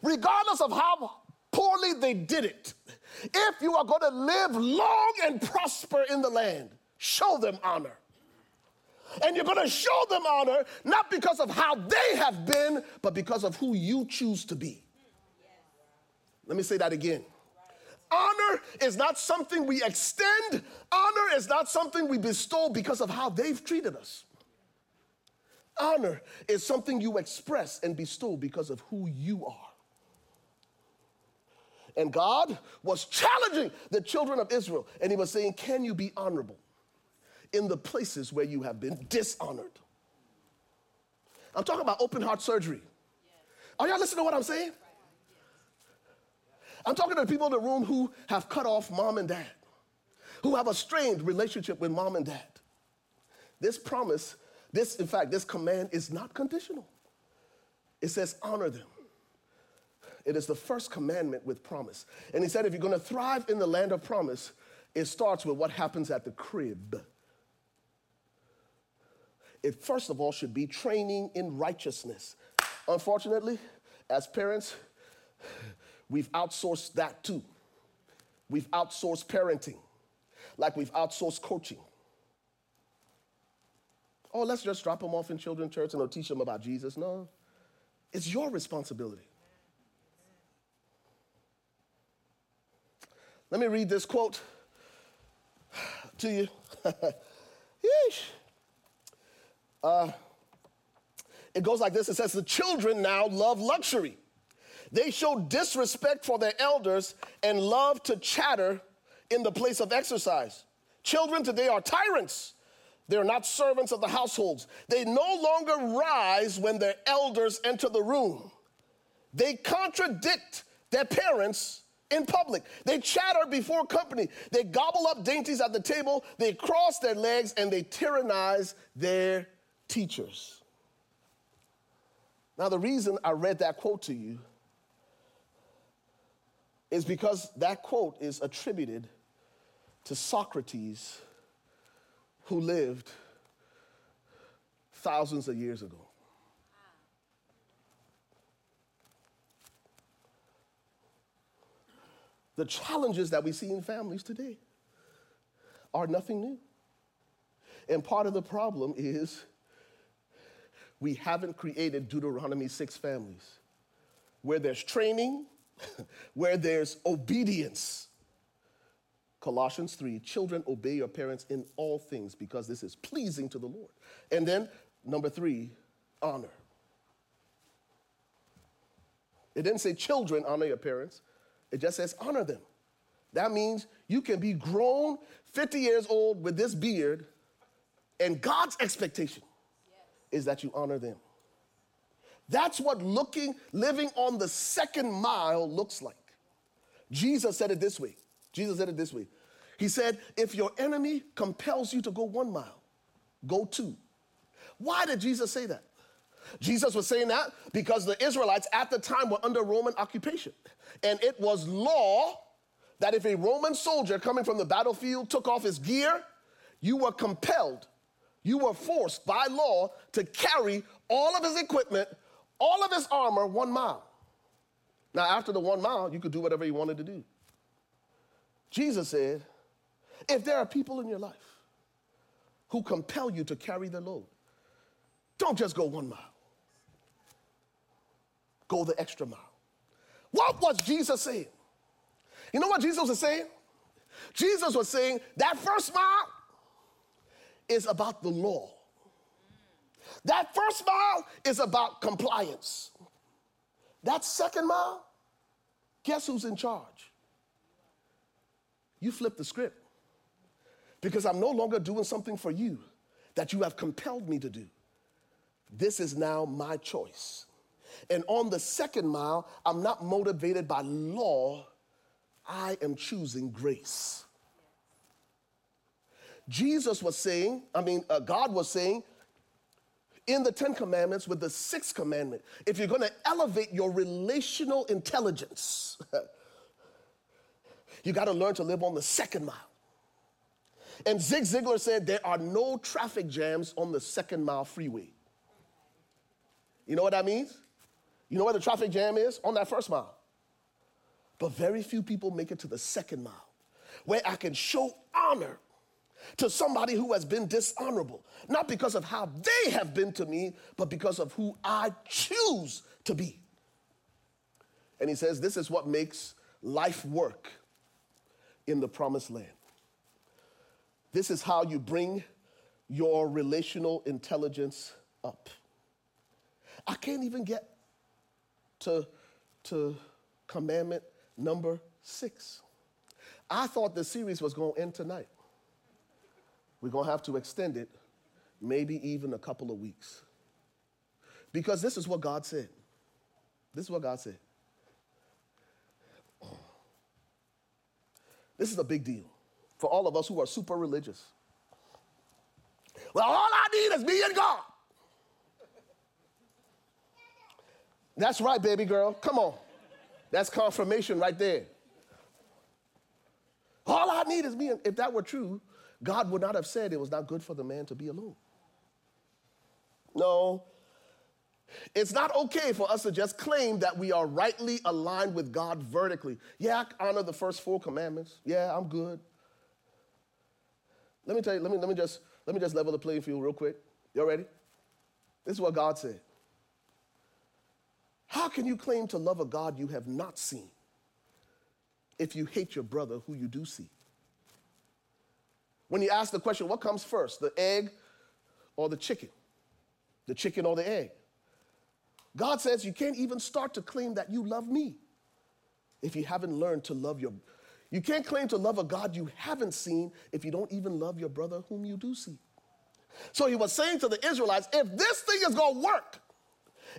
regardless of how poorly they did it, if you are going to live long and prosper in the land, show them honor. And you're going to show them honor not because of how they have been, but because of who you choose to be. Let me say that again. Honor is not something we extend, honor is not something we bestow because of how they've treated us. Honor is something you express and bestow because of who you are. And God was challenging the children of Israel, and He was saying, Can you be honorable in the places where you have been dishonored? I'm talking about open heart surgery. Are y'all listening to what I'm saying? I'm talking to the people in the room who have cut off mom and dad, who have a strained relationship with mom and dad. This promise, this, in fact, this command is not conditional. It says, honor them. It is the first commandment with promise. And he said, if you're going to thrive in the land of promise, it starts with what happens at the crib. It first of all should be training in righteousness. Unfortunately, as parents, we've outsourced that too. We've outsourced parenting, like we've outsourced coaching. Oh, let's just drop them off in children's church and they'll teach them about Jesus. No, it's your responsibility. Let me read this quote to you. Yeesh. Uh, it goes like this it says, The children now love luxury. They show disrespect for their elders and love to chatter in the place of exercise. Children today are tyrants. They're not servants of the households. They no longer rise when their elders enter the room. They contradict their parents in public. They chatter before company. They gobble up dainties at the table. They cross their legs and they tyrannize their teachers. Now, the reason I read that quote to you is because that quote is attributed to Socrates, who lived thousands of years ago. The challenges that we see in families today are nothing new. And part of the problem is we haven't created Deuteronomy 6 families where there's training, where there's obedience. Colossians 3 children, obey your parents in all things because this is pleasing to the Lord. And then, number three, honor. It didn't say children honor your parents, it just says honor them. That means you can be grown, 50 years old with this beard, and God's expectation is that you honor them. That's what looking, living on the second mile looks like. Jesus said it this way. Jesus said it this way. He said, if your enemy compels you to go one mile, go two. Why did Jesus say that? Jesus was saying that because the Israelites at the time were under Roman occupation. And it was law that if a Roman soldier coming from the battlefield took off his gear, you were compelled, you were forced by law to carry all of his equipment, all of his armor one mile. Now, after the one mile, you could do whatever you wanted to do. Jesus said, if there are people in your life who compel you to carry the load, don't just go one mile, go the extra mile. What was Jesus saying? You know what Jesus was saying? Jesus was saying that first mile is about the law. That first mile is about compliance. That second mile, guess who's in charge? You flip the script. Because I'm no longer doing something for you that you have compelled me to do. This is now my choice. And on the second mile, I'm not motivated by law, I am choosing grace. Jesus was saying, I mean, uh, God was saying in the Ten Commandments with the sixth commandment, if you're gonna elevate your relational intelligence, you gotta learn to live on the second mile. And Zig Ziglar said there are no traffic jams on the second mile freeway. You know what that means? You know where the traffic jam is? On that first mile. But very few people make it to the second mile, where I can show honor to somebody who has been dishonorable, not because of how they have been to me, but because of who I choose to be. And he says, This is what makes life work in the promised land. This is how you bring your relational intelligence up. I can't even get to, to commandment number six. I thought the series was going to end tonight. We're going to have to extend it, maybe even a couple of weeks. Because this is what God said. This is what God said. This is a big deal for all of us who are super religious. Well, all I need is me and God. That's right, baby girl. Come on. That's confirmation right there. All I need is me. And if that were true, God would not have said it was not good for the man to be alone. No, it's not okay for us to just claim that we are rightly aligned with God vertically. Yeah, I honor the first four commandments. Yeah, I'm good. Let me tell you, let me, let me just let me just level the playing field real quick. You all ready? This is what God said. How can you claim to love a God you have not seen if you hate your brother who you do see? When you ask the question, what comes first, the egg or the chicken? The chicken or the egg? God says you can't even start to claim that you love me if you haven't learned to love your you can't claim to love a God you haven't seen if you don't even love your brother whom you do see. So he was saying to the Israelites, if this thing is going to work,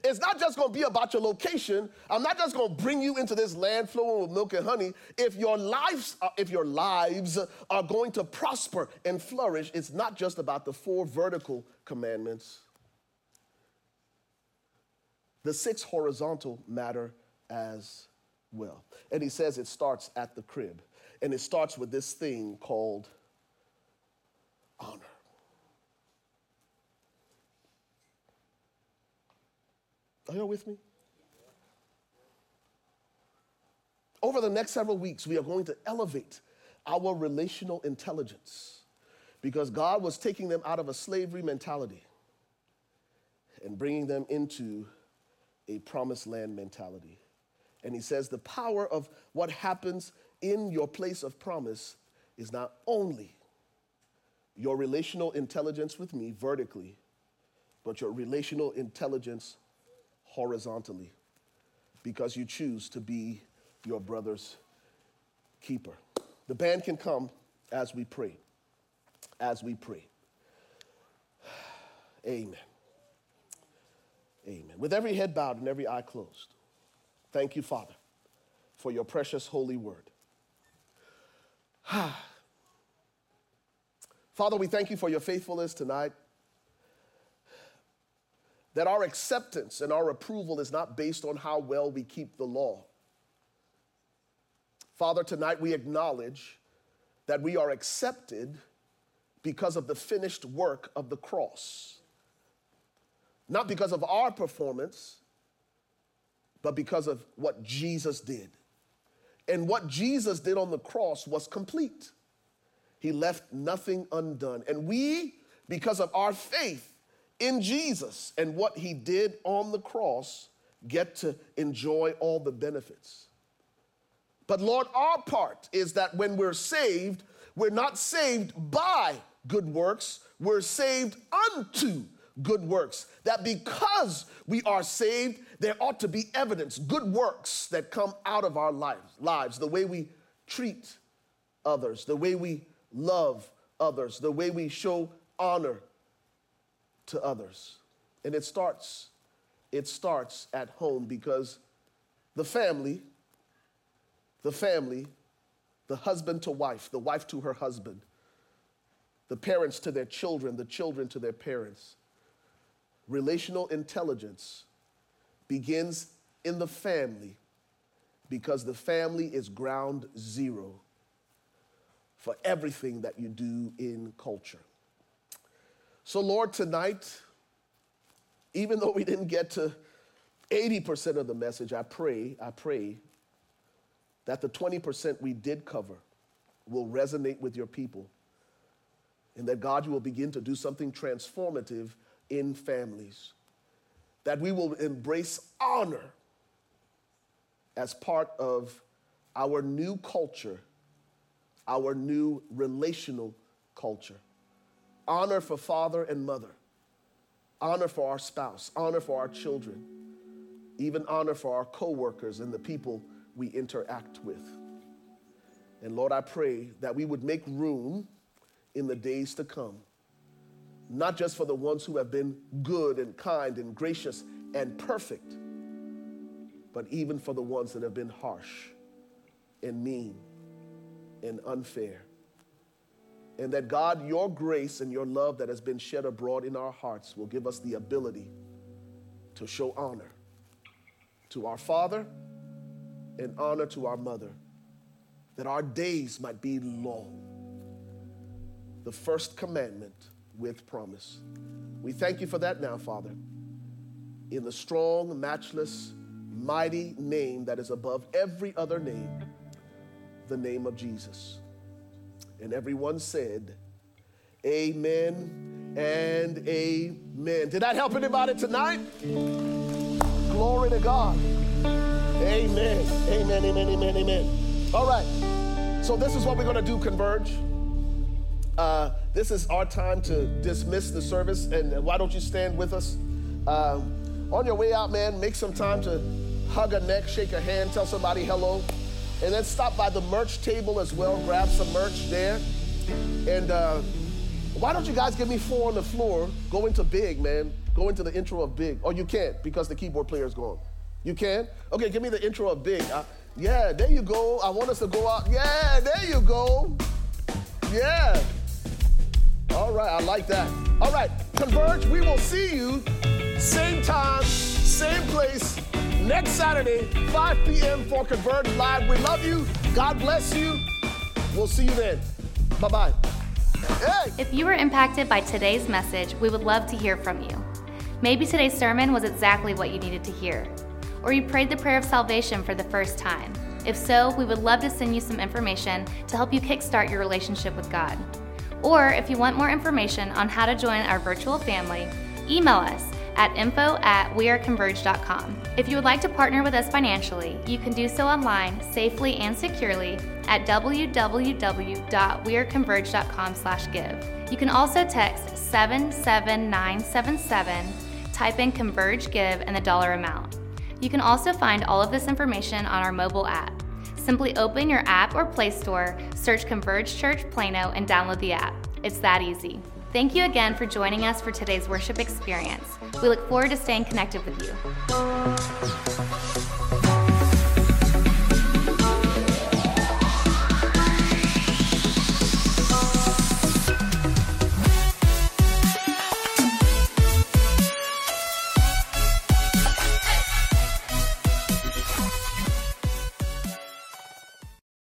it's not just going to be about your location. I'm not just going to bring you into this land flowing with milk and honey. If your lives, are, if your lives are going to prosper and flourish, it's not just about the four vertical commandments. The six horizontal matter as well. And he says it starts at the crib. And it starts with this thing called honor. Are you with me? Over the next several weeks, we are going to elevate our relational intelligence because God was taking them out of a slavery mentality and bringing them into a promised land mentality. And he says the power of what happens in your place of promise is not only your relational intelligence with me vertically, but your relational intelligence horizontally because you choose to be your brother's keeper. The band can come as we pray. As we pray. Amen. Amen. With every head bowed and every eye closed. Thank you, Father, for your precious holy word. Father, we thank you for your faithfulness tonight. That our acceptance and our approval is not based on how well we keep the law. Father, tonight we acknowledge that we are accepted because of the finished work of the cross. Not because of our performance, but because of what Jesus did. And what Jesus did on the cross was complete. He left nothing undone. And we, because of our faith in Jesus and what he did on the cross, get to enjoy all the benefits. But Lord, our part is that when we're saved, we're not saved by good works, we're saved unto good works. That because we are saved, there ought to be evidence, good works that come out of our lives, lives, the way we treat others, the way we love others, the way we show honor to others. And it starts, it starts at home because the family, the family, the husband to wife, the wife to her husband, the parents to their children, the children to their parents, relational intelligence begins in the family because the family is ground zero for everything that you do in culture. So, Lord, tonight, even though we didn't get to 80% of the message, I pray, I pray that the 20% we did cover will resonate with your people And that God, you will begin to do something transformative in families. That we will embrace honor as part of our new culture, our new relational culture. Honor for father and mother, honor for our spouse, honor for our children, even honor for our coworkers and the people we interact with. And Lord, I pray that we would make room in the days to come, not just for the ones who have been good and kind and gracious and perfect, but even for the ones that have been harsh and mean and unfair. And that God, your grace and your love that has been shed abroad in our hearts will give us the ability to show honor to our Father and honor to our mother, that our days might be long. The first commandment with promise. We thank you for that now, Father. In the strong, matchless, mighty name that is above every other name, the name of Jesus. And everyone said, Amen and amen. Did that help anybody tonight? Glory to God. Amen. Amen, amen, amen, amen. All right. So, this is what we're going to do, Converge. Uh, this is our time to dismiss the service. And why don't you stand with us? Uh, on your way out, man, make some time to hug a neck, shake a hand, tell somebody hello. And then stop by the merch table as well, grab some merch there. And uh, why don't you guys give me four on the floor? Go into big, man. Go into the intro of big. Oh, you can't because the keyboard player is gone. You can? Okay, give me the intro of Big. Yeah, there you go. I want us to go out. Yeah, there you go. Yeah. All right, I like that. All right, Converge, we will see you same time, same place, next Saturday, 5 p.m. for Converge Live. We love you. God bless you. We'll see you then. Bye bye. Hey! If you were impacted by today's message, we would love to hear from you. Maybe today's sermon was exactly what you needed to hear or you prayed the prayer of salvation for the first time. If so, we would love to send you some information to help you kickstart your relationship with God. Or if you want more information on how to join our virtual family, email us at info at weareconverge.com. If you would like to partner with us financially, you can do so online safely and securely at www.weareconverge.com/give. You can also text 77977, type in Converge Give and the dollar amount. You can also find all of this information on our mobile app. Simply open your app or Play Store, search Converge Church Plano, and download the app. It's that easy. Thank you again for joining us for today's worship experience. We look forward to staying connected with you.